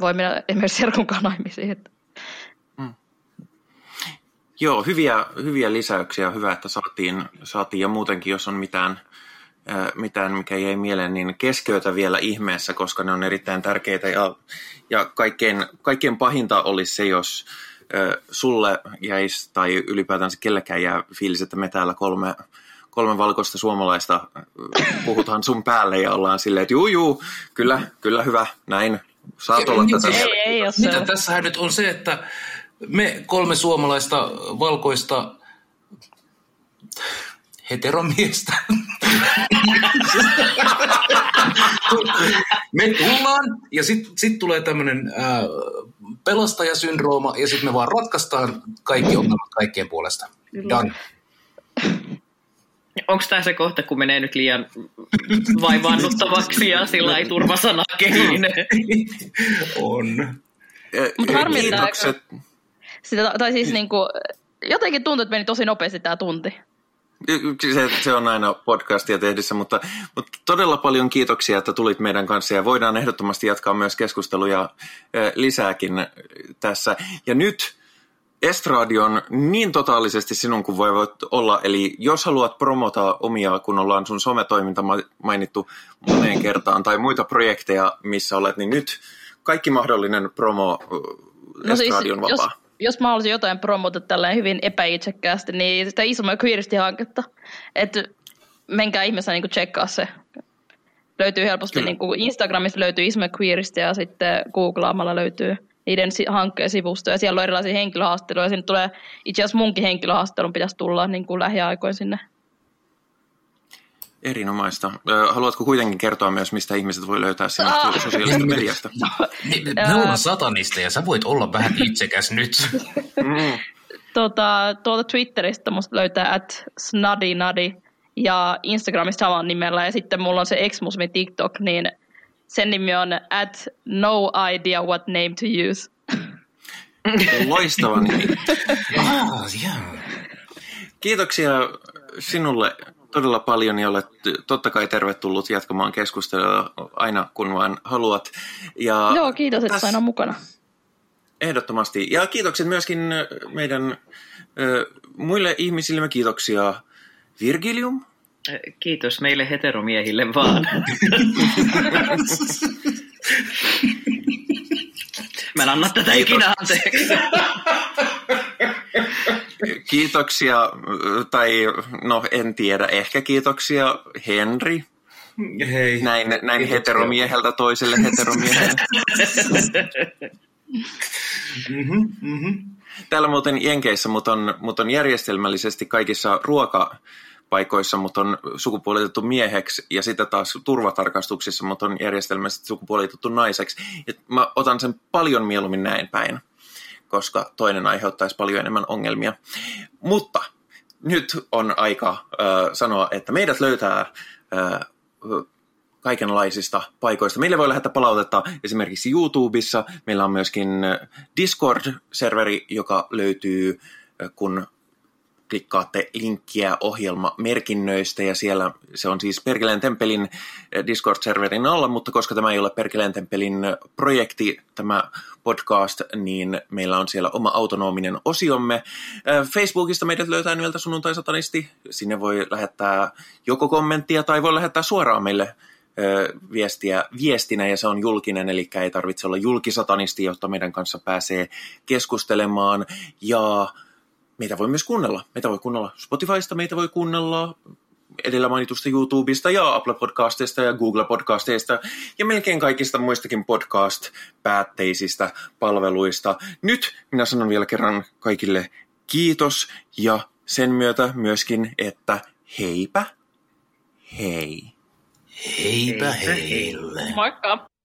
voi mennä esimerkiksi serkunkaan naimisiin. Että. Joo, hyviä, hyviä lisäyksiä. Hyvä, että saatiin, saatiin. Ja muutenkin, jos on mitään, mitään, mikä jäi mieleen, niin keskeytä vielä ihmeessä, koska ne on erittäin tärkeitä. Ja, ja kaikkein, kaikkein pahinta olisi se, jos äh, sulle jäisi tai ylipäätänsä kellekään jää fiilis, että me täällä kolme, kolme valkoista suomalaista äh, puhutaan sun päälle ja ollaan silleen, että juu, juu, kyllä, kyllä hyvä, näin. Saat olla tätä. Ei, ei Mitä se. tässähän nyt on se, että me kolme suomalaista valkoista heteromiestä. Me tullaan ja sitten sit tulee tämmöinen äh, pelastajasyndrooma ja sitten me vaan ratkaistaan kaikki ongelmat kaikkien puolesta. Done. Onko tämä se kohta, kun menee nyt liian vaivaannuttavaksi ja sillä ei turvasana on. Mutta harmittaa. Sitä, tai siis niin kuin, jotenkin tuntuu, että meni tosi nopeasti tämä tunti. Se, se on aina podcastia tehdessä, mutta, mutta todella paljon kiitoksia, että tulit meidän kanssa ja voidaan ehdottomasti jatkaa myös keskusteluja lisääkin tässä. Ja nyt Estradi on niin totaalisesti sinun kuin voi olla, eli jos haluat promota omia, kun ollaan sun sometoiminta ma- mainittu moneen kertaan, tai muita projekteja, missä olet, niin nyt kaikki mahdollinen promo No siis, on jos, vapaa. Jos mä haluaisin jotain promota tälleen hyvin epäitsekkäästi, niin sitä Isoma Queeristi-hanketta. Että menkää ihmeessä niin tsekkaa se. Löytyy helposti, Kyllä. niin kuin Instagramista löytyy Isma Queeristi ja sitten googlaamalla löytyy niiden hankkeen sivusto. Ja siellä on erilaisia henkilöhaastatteluja. Sinne tulee, itse asiassa munkin henkilöhaastattelun pitäisi tulla niin kuin lähiaikoin sinne. Erinomaista. Haluatko kuitenkin kertoa myös, mistä ihmiset voi löytää sinut Ah. sosiaalisesta mediasta? Me, me ollaan satanista ja sä voit olla vähän itsekäs nyt. Mm. Tota, tuolta Twitteristä musta löytää at snadinadi ja Instagramista samalla nimellä. Ja sitten mulla on se Exmusmi TikTok, niin sen nimi on at no idea what name to use. Loistava nimi. ah, yeah. Kiitoksia sinulle todella paljon ja olet totta kai tervetullut jatkamaan keskustelua aina kun vaan haluat. Ja Joo, kiitos, että sain olla mukana. Ehdottomasti. Ja kiitokset myöskin meidän ö, muille ihmisille. Kiitoksia Virgilium. Kiitos meille heteromiehille vaan. Mä en anna tätä Kiitos. ikinä anteeksi. Kiitoksia, tai no en tiedä, ehkä kiitoksia Henri. Hei. Näin, näin Kiitoksia. heteromieheltä toiselle heteromiehelle. Mm-hmm, mm-hmm. Täällä muuten Jenkeissä mut on, mut on järjestelmällisesti kaikissa ruokapaikoissa mut on sukupuolitettu mieheksi ja sitten taas turvatarkastuksissa mut on järjestelmällisesti sukupuolitettu naiseksi. Et mä otan sen paljon mieluummin näin päin, koska toinen aiheuttaisi paljon enemmän ongelmia. Mutta nyt on aika äh, sanoa, että meidät löytää äh, kaikenlaisista paikoista. Meille voi lähettää palautetta esimerkiksi YouTubessa. Meillä on myöskin Discord-serveri, joka löytyy, kun klikkaatte linkkiä ohjelmamerkinnöistä ja siellä se on siis Perkeleen Temppelin Discord-serverin alla, mutta koska tämä ei ole Perkeleen Temppelin projekti, tämä podcast, niin meillä on siellä oma autonominen osiomme. Facebookista meidät löytää nimeltä sunnuntai-satanisti. Sinne voi lähettää joko kommenttia tai voi lähettää suoraan meille viestiä viestinä ja se on julkinen, eli ei tarvitse olla julkisatanisti, jotta meidän kanssa pääsee keskustelemaan. Ja meitä voi myös kuunnella. Meitä voi kuunnella Spotifysta, meitä voi kuunnella edellä mainitusta YouTubesta ja Apple Podcasteista ja Google Podcasteista ja melkein kaikista muistakin podcast-päätteisistä palveluista. Nyt minä sanon vielä kerran kaikille kiitos ja sen myötä myöskin, että heipä hei. Heipä heille. Moikka!